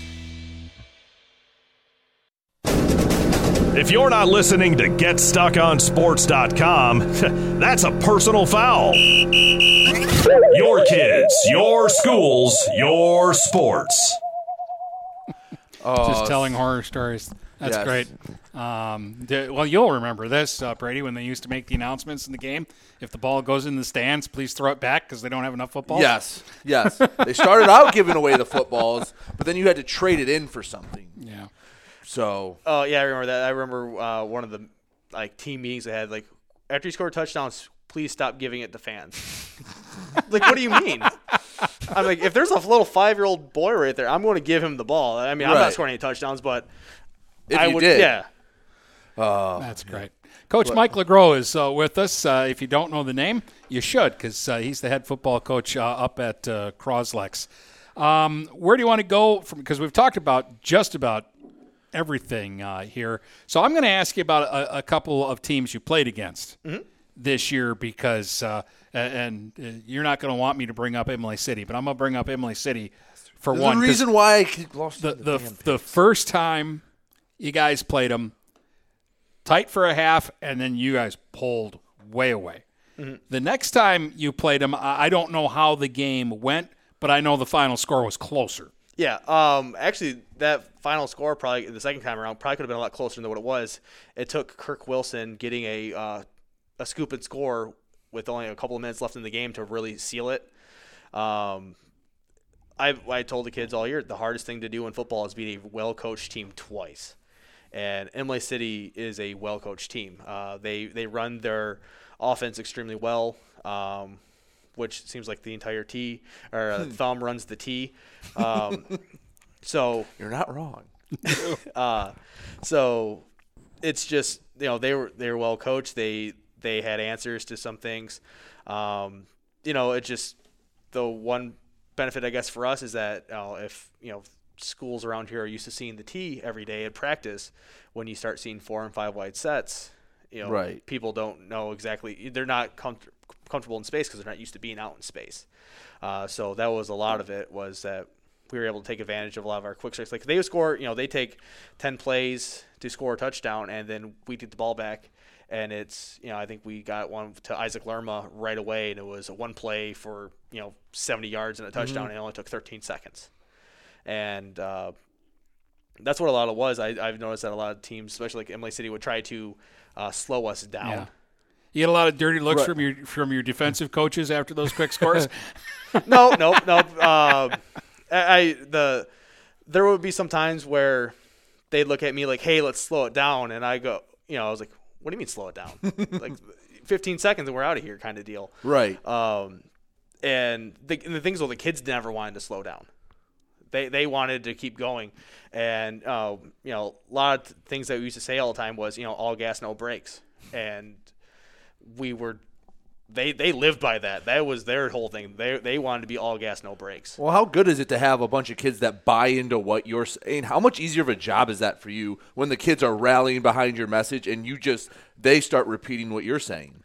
If you're not listening to GetStuckOnSports.com, that's a personal foul. Your kids, your schools, your sports. Just telling horror stories. That's yes. great. Um, the- well, you'll remember this, uh, Brady, when they used to make the announcements in the game. If the ball goes in the stands, please throw it back because they don't have enough footballs. Yes, yes. they started out giving away the footballs, but then you had to trade it in for something. Yeah. So Oh yeah, I remember that. I remember uh, one of the like team meetings they had. Like after you score touchdowns, please stop giving it to fans. like, what do you mean? I'm like, if there's a little five year old boy right there, I'm going to give him the ball. I mean, I'm not scoring any touchdowns, but If I you would. did. Yeah. uh, That's great. Coach Mike LeGros is uh, with us. Uh, if you don't know the name, you should because uh, he's the head football coach uh, up at uh, Croslex. Um, where do you want to go from? Because we've talked about just about everything uh, here. So I'm going to ask you about a, a couple of teams you played against this year because, uh, and uh, you're not going to want me to bring up Imlay City, but I'm going to bring up Imlay City for there's one. reason why I keep lost the in the the first time you guys played them tight for a half, and then you guys pulled way away. Mhm. The next time you played them, I don't know how the game went, but I know the final score was closer. Yeah, um, actually, that final score probably the second time around probably could have been a lot closer than what it was. It took Kirk Wilson getting a uh, a scoop and score with only a couple of minutes left in the game to really seal it. Um, I I told the kids all year the hardest thing to do in football is beat a well coached team twice, and Imlay City is a well coached team. Uh, they they run their offense extremely well. Um, which seems like the entire T or uh, thumb runs the T. Um, so you're not wrong. uh, so it's just you know they were they were well coached. They they had answers to some things. Um, you know, it just the one benefit I guess for us is that uh, if you know schools around here are used to seeing the T every day at practice, when you start seeing four and five wide sets, you know, Right. people don't know exactly. They're not comfort, comfortable in space because they're not used to being out in space. Uh, so that was a lot of it was that we were able to take advantage of a lot of our quick strikes. Like they would score, you know, they take ten plays to score a touchdown, and then we get the ball back, and it's you know I think we got one to Isaac Lerma right away, and it was a one play for you know 70 yards and a touchdown, Mhm. and it only took 13 seconds, and uh, that's what a lot of it was. I, I've noticed that a lot of teams, especially like Imlay City, would try to uh, slow us down. Yeah. You get a lot of dirty looks Right. from your from your defensive coaches after those quick scores. no, no, no. Um, I, I the there would be some times where they'd look at me like, "Hey, let's slow it down," and I go, you know, I was like, "What do you mean slow it down? like 15 seconds and we're out of here," kind of deal. Right. Um, and the, and the things though, the kids never wanted to slow down. They they wanted to keep going, and uh, you know, a lot of things that we used to say all the time was, you know, all gas, no brakes, and we were. They, they lived by that. That was their whole thing. They, they wanted to be all gas, no brakes. Well, how good is it to have a bunch of kids that buy into what you're saying? How much easier of a job is that for you when the kids are rallying behind your message and you just they start repeating what you're saying?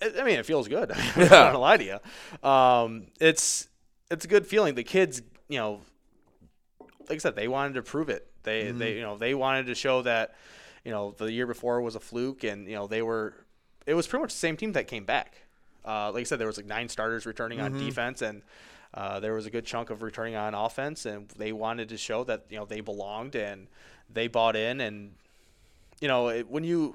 I mean, it feels good. I'm not gonna lie to you. Um, it's it's a good feeling. The kids, you know, like I said, they wanted to prove it. They Mhm. they you know they wanted to show that you know the year before was a fluke, and you know they were. It was pretty much the same team that came back. Uh, like I said, there was like nine starters returning on Mhm. defense, and uh, there was a good chunk of returning on offense, and they wanted to show that you know they belonged and they bought in, and you know it, when you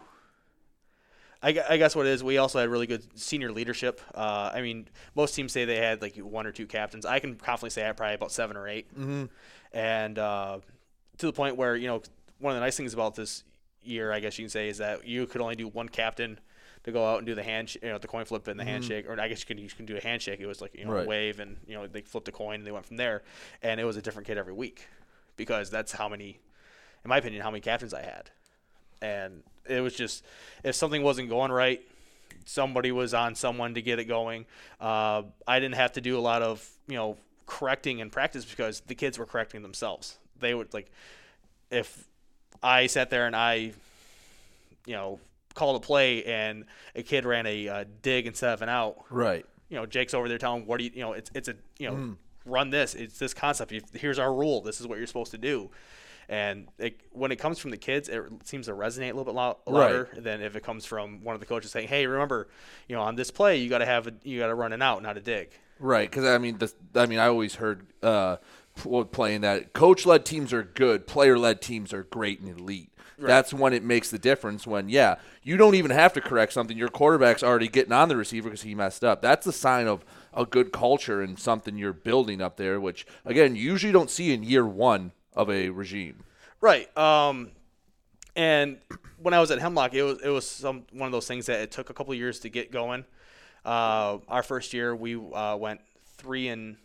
I, I guess what it is, we also had really good senior leadership. Uh, I mean, most teams say they had like one or two captains. I can confidently say I had probably about seven or 8 Mhm. and uh, to the point where you know one of the nice things about this year, I guess you can say, is that you could only do one captain to go out and do the hand, you know, the coin flip and the Mhm. handshake, or I guess you can you can do a handshake. It was like you know Right. wave, and you know they flipped a coin and they went from there, and it was a different kid every week because that's how many, in my opinion, how many captains I had and it was just if something wasn't going right somebody was on someone to get it going uh, i didn't have to do a lot of you know correcting in practice because the kids were correcting themselves they would like if i sat there and i you know called a play and a kid ran a uh, dig instead of an out Right. you know jake's over there telling what do you you know it's it's a you know Mm. run this it's this concept here's our rule this is what you're supposed to do and it, when it comes from the kids, it seems to resonate a little bit lou- Right. louder than if it comes from one of the coaches saying, "Hey, remember, you know, on this play, you got to have a, you got to run an out, not a dig." Right, because I mean, the, I mean, I always heard uh, playing that coach-led teams are good, player-led teams are great and elite. Right. That's when it makes the difference. When yeah, you don't even have to correct something. Your quarterback's already getting on the receiver because he messed up. That's a sign of a good culture and something you're building up there. Which again, you usually don't see in year one of a regime. Right. Um, and when I was at Hemlock, it was it was some one of those things that it took a couple years to get going. Uh, our first year, we uh, went three and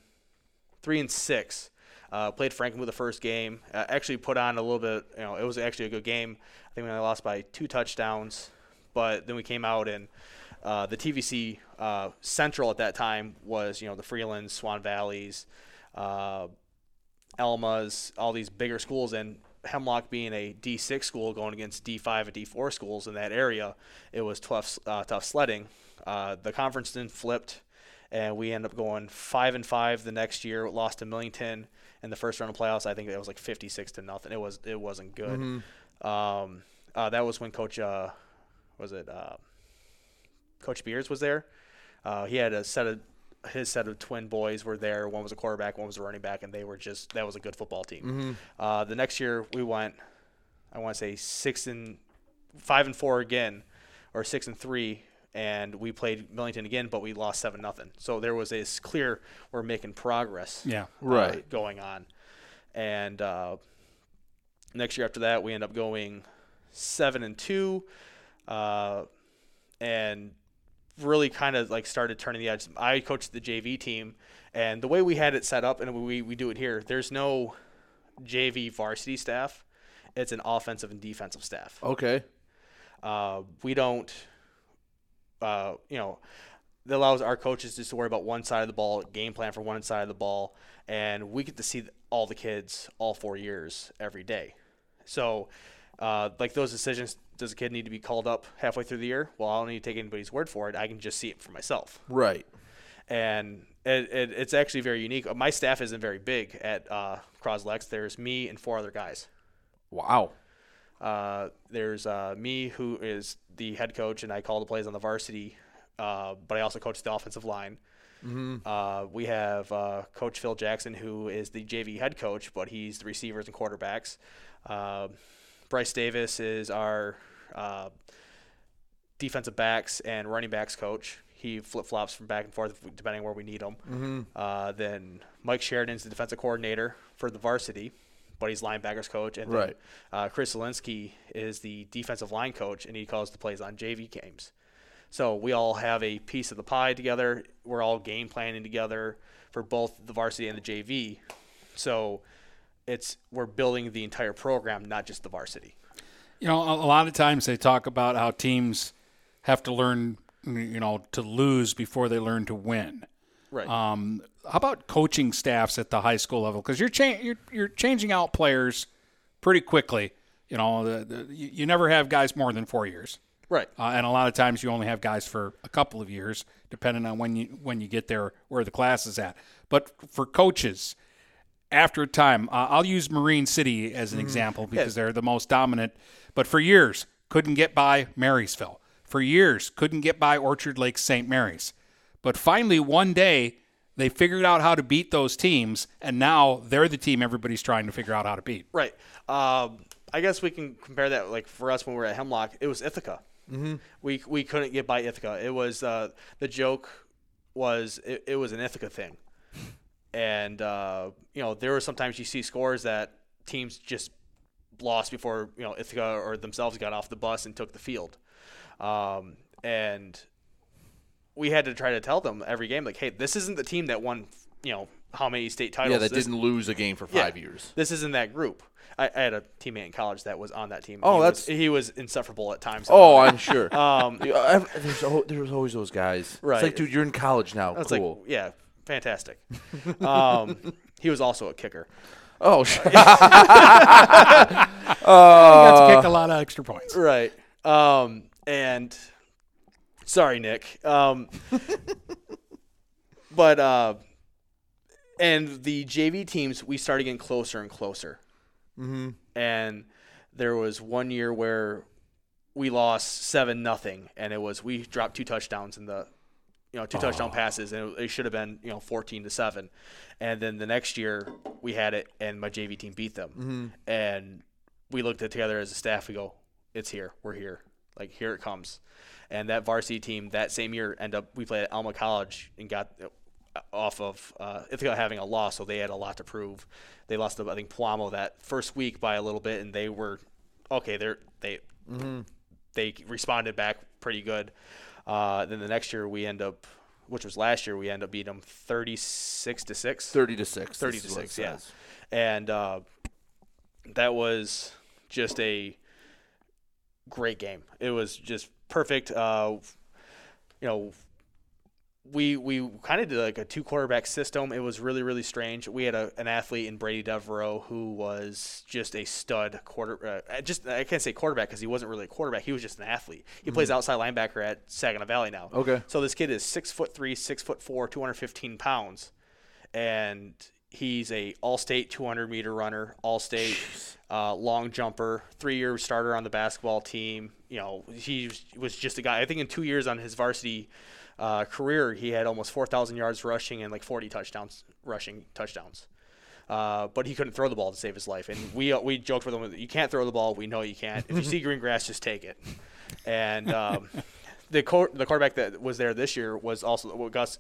three and six. Uh, played Franklin with the first game. Uh, actually put on a little bit. You know, it was actually a good game. I think we only lost by two touchdowns, but then we came out and uh, the TVC uh, Central at that time was you know the Freelands, Swan Valleys, uh, Elmas, all these bigger schools, and Hemlock being a D6 school going against D5 and D4 schools in that area, it was tough, uh, tough sledding. The conference then flipped, and we ended up going five and five the next year. Lost to Millington in the first round of playoffs. I think it was like 56 to nothing. It was it wasn't good. Mhm. Um, uh, that was when Coach uh, was it uh, Coach Beers was there. Uh, he had a set of his set of twin boys were there. One was a quarterback, one was a running back, and they were just that was a good football team. Mhm. Uh, the next year we went, I want to say six and five and four again, or six and three, and we played Millington again, but we lost seven nothing. So there was this clear we're making progress. Yeah. uh, Right. going on, and uh, next year after that we end up going seven and two, uh, and really kind of like started turning the edge. I coached the JV team, and the way we had it set up, and we, we do it here, there's no JV varsity staff. It's an offensive and defensive staff. Okay. Uh, we don't, uh, you know, that allows our coaches just to worry about one side of the ball, game plan for one side of the ball, and we get to see all the kids all four years every day. So, uh, like those decisions, does a kid need to be called up halfway through the year? Well, I don't need to take anybody's word for it. I can just see it for myself. Right. And it, it, it's actually very unique. My staff isn't very big at uh, Croslex. There's me and four other guys. Wow. Uh, there's uh, me, who is the head coach, and I call the plays on the varsity, uh, but I also coach the offensive line. Mhm. Uh, we have uh, Coach Phil Jackson, who is the JV head coach, but he's the receivers and quarterbacks. Uh, Bryce Davis is our uh, defensive backs and running backs coach. He flip flops from back and forth depending on where we need him. Mhm. Uh, then Mike Sheridan's the defensive coordinator for the varsity, but he's linebackers coach. And then, Right. uh, Chris Zielinski is the defensive line coach, and he calls the plays on JV games. So we all have a piece of the pie together. We're all game planning together for both the varsity and the JV. So it's we're building the entire program, not just the varsity. You know, a, a lot of times they talk about how teams have to learn, you know, to lose before they learn to win. Right. Um, how about coaching staffs at the high school level? Because you're, cha- you're you're changing out players pretty quickly. You know, the, the, you, never have guys more than four years. Right. Uh, and a lot of times you only have guys for a couple of years, depending on when you when you get there where the class is at. But for coaches, after a time, uh, I'll use Marine City as an Mhm. example Yeah. because they're the most dominant. But for years, couldn't get by Marysville. For years, couldn't get by Orchard Lake St. Mary's. But finally, one day, they figured out how to beat those teams, and now they're the team everybody's trying to figure out how to beat. Right. Um, I guess we can compare that. Like for us, when we were at Hemlock, it was Ithaca. Mhm. We we couldn't get by Ithaca. It was uh, the joke was it, it was an Ithaca thing, and uh, you know there were sometimes you see scores that teams just lost before you know Ithaca or themselves got off the bus and took the field, um, and we had to try to tell them every game like, hey, this isn't the team that won. You know how many state titles? Yeah, that This- didn't lose a game for Yeah. five years. This isn't that group. I, I had a teammate in college that was on that team. Oh, he that's- was, he was insufferable at times. Oh, I'm sure. Um, there's, there's always those guys. Right. It's like, dude, you're in college now. It's cool. like, yeah, fantastic. um, he was also a kicker. Oh, sh- got to kick a lot of extra points. Right. Um, and sorry, Nick. Um, but uh, and the JV teams, we started getting closer and closer. Mhm. And there was one year where we lost seven nothing, and it was we dropped two touchdowns in the, you know, two touchdown passes, and it, it should have been you know fourteen to seven, and then the next year we had it, and my JV team beat them, Mhm. and we looked at it together as a staff. We go, it's here, we're here, like here it comes, and that varsity team that same year end up we played at Alma College and got uh, off of uh, Ithaca having a loss, so they had a lot to prove. They lost to I think Pewamo that first week by a little bit, and they were okay. They're they Mhm. they responded back pretty good. Uh, then the next year we end up, which was last year, we end up beating them thirty six to six. 30 to 6, Thirty to six. Yeah, and uh, that was just a great game. It was just perfect. Uh, you know, we we kind of did like a two quarterback system. It was really really strange. We had a, an athlete in Brady Devereaux who was just a stud quarter. Uh, just I can't say quarterback because he wasn't really a quarterback. He was just an athlete. He plays Mhm. outside linebacker at Saginaw Valley now. Okay. So this kid is six foot three, six foot four, two hundred fifteen pounds, and he's a all-state 200 meter runner, all-state uh, long jumper, three-year starter on the basketball team. You know, he was just a guy. I think in two years on his varsity uh, career, he had almost 4,000 yards rushing and like 40 touchdowns, rushing touchdowns. Uh, but he couldn't throw the ball to save his life, and we we joked with him, "You can't throw the ball. We know you can't. If you see green grass, just take it." And um, the co- the quarterback that was there this year was also well, Gus.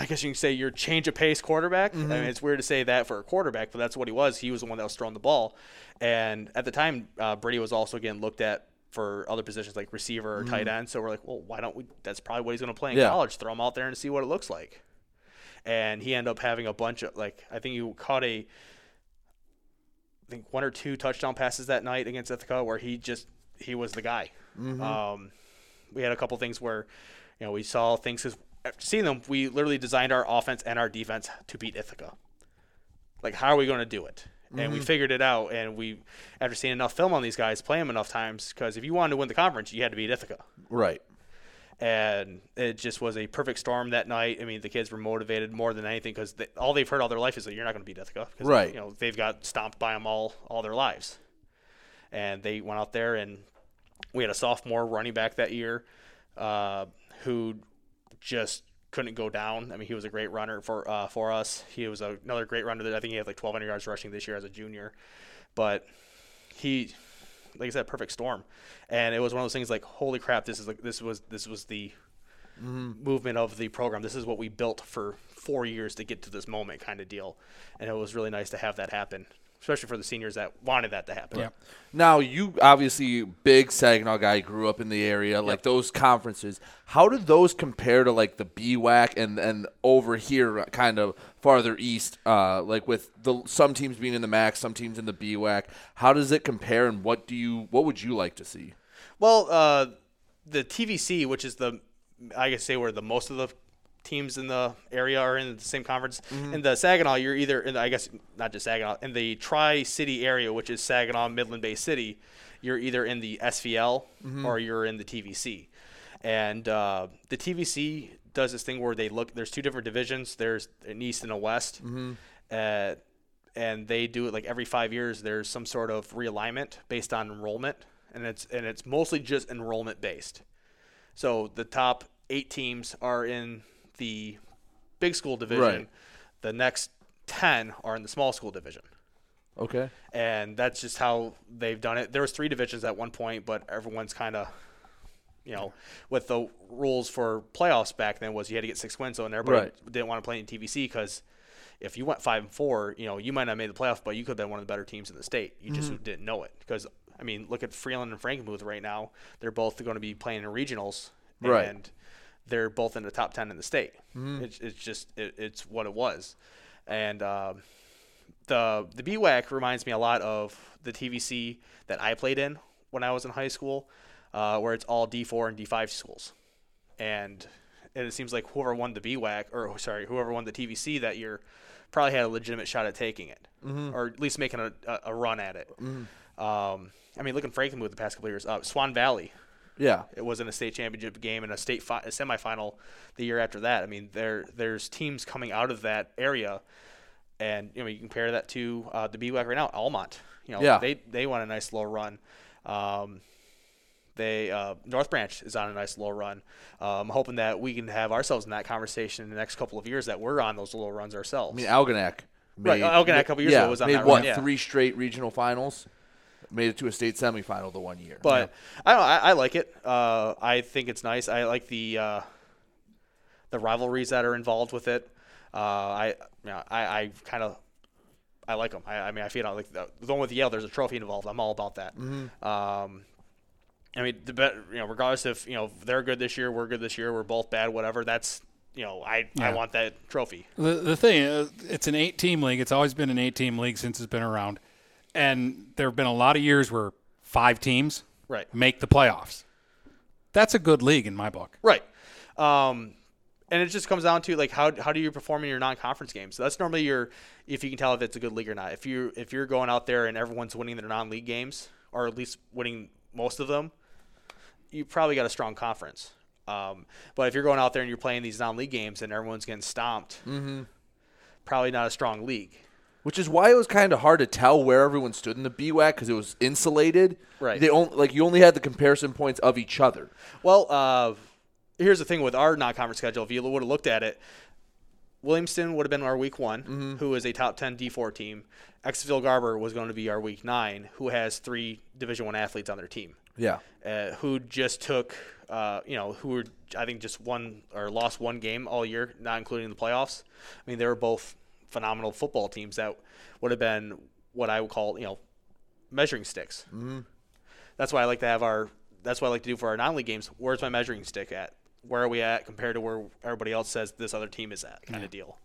I guess you can say your change of pace quarterback. I mean, it's weird to say that for a quarterback, but that's what he was. He was the one that was throwing the ball, and at the time, uh, Brady was also getting looked at for other positions like receiver or tight end. So we're like, well, why don't we? That's probably what he's going to play in Yeah. college. Throw him out there and see what it looks like. And he ended up having a bunch of like I think he caught a I think one or two touchdown passes that night against Ithaca where he just he was the guy. Mhm. Um, we had a couple things where you know we saw things because seeing them we literally designed our offense and our defense to beat Ithaca. Like how are we going to do it? And we Mhm. figured it out. And we after seeing enough film on these guys, play them enough times because if you wanted to win the conference, you had to beat Ithaca Right. and it just was a perfect storm that night. I mean, the kids were motivated more than anything because they, all they've heard all their life is that you're not going to beat Ithaca. Right. You know, they've got stomped by them all all their lives, and they went out there and we had a sophomore running back that year uh, who just couldn't go down. I mean, he was a great runner for uh, for us. He was a, another great runner. That I think he had like 1,200 yards rushing this year as a junior, but he like I said, perfect storm, and it was one of those things like, holy crap, this is like this was this was the movement of the program. This is what we built for four years to get to this moment, kind of deal, and it was really nice to have that happen, especially for the seniors that wanted that to happen. Yeah. Now you obviously big Saginaw guy, grew up in the area, like those conferences. How did those compare to like the BWAC and and over here, kind of farther east, uh, like with the some teams being in the MAC, some teams in the BWAC? How does it compare, and what do you what would you like to see? Well, uh, the TVC, which is the, I guess say where the most of the teams in the area are in the same conference. In the Saginaw, you're either in the, I guess not just Saginaw, in the Tri City area, which is Saginaw, Midland Bay City, you're either in the SVL Mhm. or you're in the TVC. And uh, the TVC does this thing where they look. There's two different divisions. There's an east and a west. Mhm. Uh, and they do it like every five years. There's some sort of realignment based on enrollment, and it's and it's mostly just enrollment based. So the top eight teams are in the big school division. Right. The next ten are in the small school division Okay. and that's just how they've done it. There was three divisions at one point, but everyone's kind of, you know, with the rules for playoffs back then was you had to get six wins, so and everybody Right. didn't want to play in TVC because if you went five and four, you know, you might not have made the playoffs, but you could have been one of the better teams in the state. You just Mhm. didn't know it because I mean, look at Freeland and Frankenmuth right now. They're both going to be playing in regionals, Right. and they're both in the top ten in the state. Mhm. It's, it's just it, it's what it was, and. Um, the the BWAC reminds me a lot of the TVC that I played in when I was in high school, uh, where it's all D4 and D5 schools, and and it seems like whoever won the BWAC or sorry whoever won the TVC that year probably had a legitimate shot at taking it, Mhm. or at least making a, a, a run at it. Mhm. Um, I mean, look at Frankenmuth the past couple of years. Uh, Swan Valley. Yeah. It was in a state championship game and a state fi- a semifinal the year after that. I mean, there there's teams coming out of that area, and you know you compare that to uh, the BWAC right now, Almont. You know, Yeah. they they won a nice little run. Um, they uh, North Branch is on a nice little run. Uh, I'm hoping that we can have ourselves in that conversation in the next couple of years that we're on those little runs ourselves. I mean, Algonac. Right, Algonac a couple years yeah, ago was on made that what run, yeah. three straight regional finals, made it to a state semifinal the one year. But I don't I, I like it. Uh, I think it's nice. I like the uh, the rivalries that are involved with it. Uh, I you know, I, I kind of I like them. I, I mean, I feel like the, the one with Yale. There's a trophy involved. I'm all about that. Mhm. Um, I mean, the bet, you know, regardless if you know they're good this year, we're good this year, we're both bad, whatever. That's you know, I I want that trophy. The the thing is, it's an eight team league. It's always been an eight team league since it's been around, and there have been a lot of years where five teams Right. make the playoffs. That's a good league in my book. Right. Um, and it just comes down to like how how do you perform in your non-conference games? So that's normally your if you can tell if it's a good league or not. If you if you're going out there and everyone's winning their non-league games or at least winning most of them, you probably got a strong conference. Um, but if you're going out there and you're playing these non-league games and everyone's getting stomped, Mhm. probably not a strong league. Which is why it was kind of hard to tell where everyone stood in the BWAC because it was insulated. Right. They only like you only had the comparison points of each other. Well, uh, here's the thing with our non-conference schedule. If you would have looked at it, Williamston would have been our week one, Mm-hmm. who is a top 10 D4 team. Essexville Garber was going to be our week nine, who has three Division One athletes on their team. Yeah. Uh, who just took, uh, you know, who were I think just one or lost one game all year, not including the playoffs. I mean, they were both phenomenal football teams that would have been what I would call, you know, measuring sticks. Mhm. That's why I like to have our. That's what I like to do for our non-league games. Where's my measuring stick at? Where are we at compared to where everybody else says this other team is at? Kind of deal.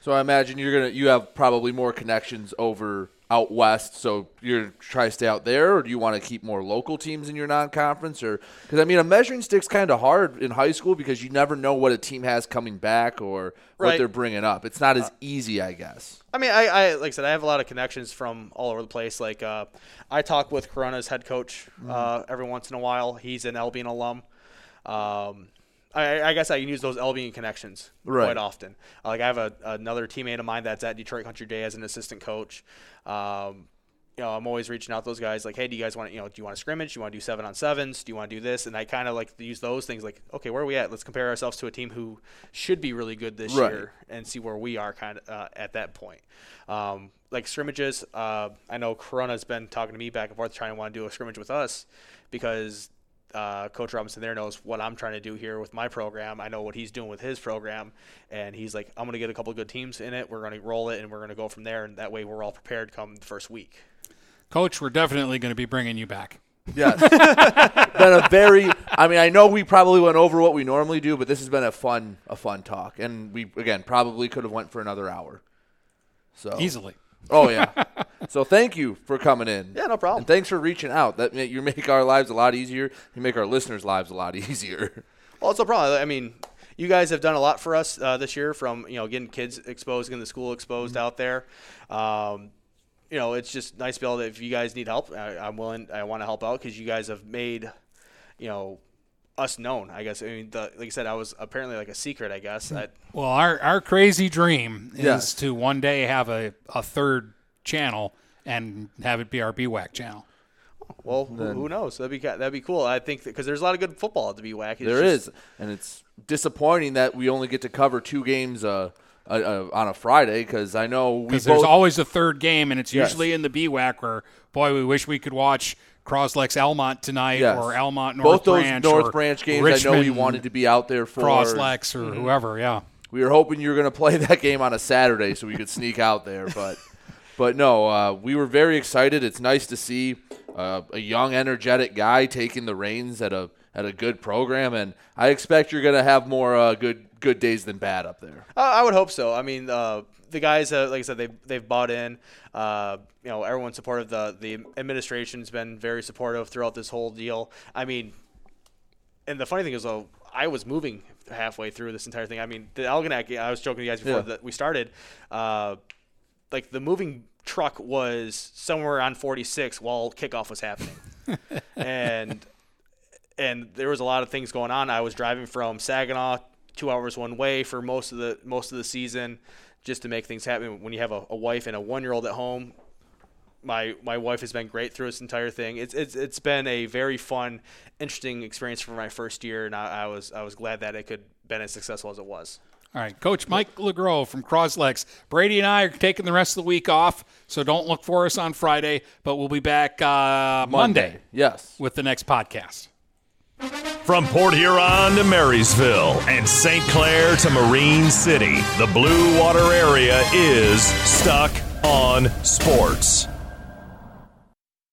So I imagine you're gonna you have probably more connections over out west. So you're try to stay out there, or do you want to keep more local teams in your non-conference? Or because I mean, a measuring stick's kind of hard in high school because you never know what a team has coming back or what they're bringing up. It's not as easy, I guess. I mean, I, I like I said, I have a lot of connections from all over the place. Like, uh, I talk with Corunna's head coach uh, every once in a while. He's an Albion alum. Um, I, I guess I can use those Albion connections Right. quite often. Like, I have a, another teammate of mine that's at Detroit Country Day as an assistant coach. Um, you know, I'm always reaching out to those guys like, hey, do you guys want to, you know, do you want to scrimmage? Do you want to do seven on sevens? Do you want to do this? And I kind of like use those things like, okay, where are we at? Let's compare ourselves to a team who should be really good this Right. year and see where we are kind of uh, at that point. Um, like scrimmages, uh, I know Corunna's been talking to me back and forth trying to want to do a scrimmage with us because uh, Coach Robinson there knows what I'm trying to do here with my program. I know what he's doing with his program, and he's like, I'm going to get a couple of good teams in it. We're going to roll it, and we're going to go from there, and that way we're all prepared come the first week. Coach, we're definitely going to be bringing you back. Yes. been a very I mean, I know we probably went over what we normally do, but this has been a fun a fun talk. And we again probably could have went for another hour. So Easily. Oh yeah. so thank you for coming in. Yeah, no problem. And thanks for reaching out. That you make our lives a lot easier. You make our listeners' lives a lot easier. Well, it's no problem. I mean, you guys have done a lot for us uh, this year, from you know getting kids exposed, getting the school exposed out there. Um, you know, it's just nice to be able to. If you guys need help, I, I'm willing. I want to help out because you guys have made, you know, us known. I guess. I mean, the, like I said, I was apparently like a secret. I guess. I, Well, our, our crazy dream is Yes. to one day have a, a third channel and have it be our BWAC channel. well, who, Then- who knows? That'd be that'd be cool. I think because there's a lot of good football at the BWAC. It's There just- is, and it's disappointing that we only get to cover two games uh, uh, uh, on a Friday because I know we Because both there's always a third game, and it's Yes. usually in the BWAC where, boy, we wish we could watch Croslex Almont tonight Yes. or Almont North both those Branch. North or Branch games. I know we Richmond wanted to be out there for Croslex or Mhm. whoever, yeah. We were hoping you were going to play that game on a Saturday so we could sneak out there, but but no, uh, we were very excited. It's nice to see uh, a young, energetic guy taking the reins at a at a good program, and I expect you're going to have more uh, good good days than bad up there. I I would hope so. I mean, uh, the guys, uh, like I said, they they've bought in. Uh, you know, everyone's supportive. The the administration's been very supportive throughout this whole deal. I mean, and the funny thing is, though, I was moving halfway through this entire thing. I mean, the Algonac. I was joking to you guys before Yeah. that we started. Uh, like the moving truck was somewhere on 46 while kickoff was happening, and and there was a lot of things going on. I was driving from Saginaw two hours one way for most of the most of the season, just to make things happen. When you have a, a wife and a one year old at home, my my wife has been great through this entire thing. It's it's it's been a very fun, interesting experience for my first year, and I, I was I was glad that it could been as successful as it was. All right, Coach Mike LeGros from Croslex. Brady and I are taking the rest of the week off, so don't look for us on Friday, but we'll be back uh, Monday. Yes. With the next podcast. From Port Huron to Marysville and St. Clair to Marine City, the Blue Water area is stuck on sports.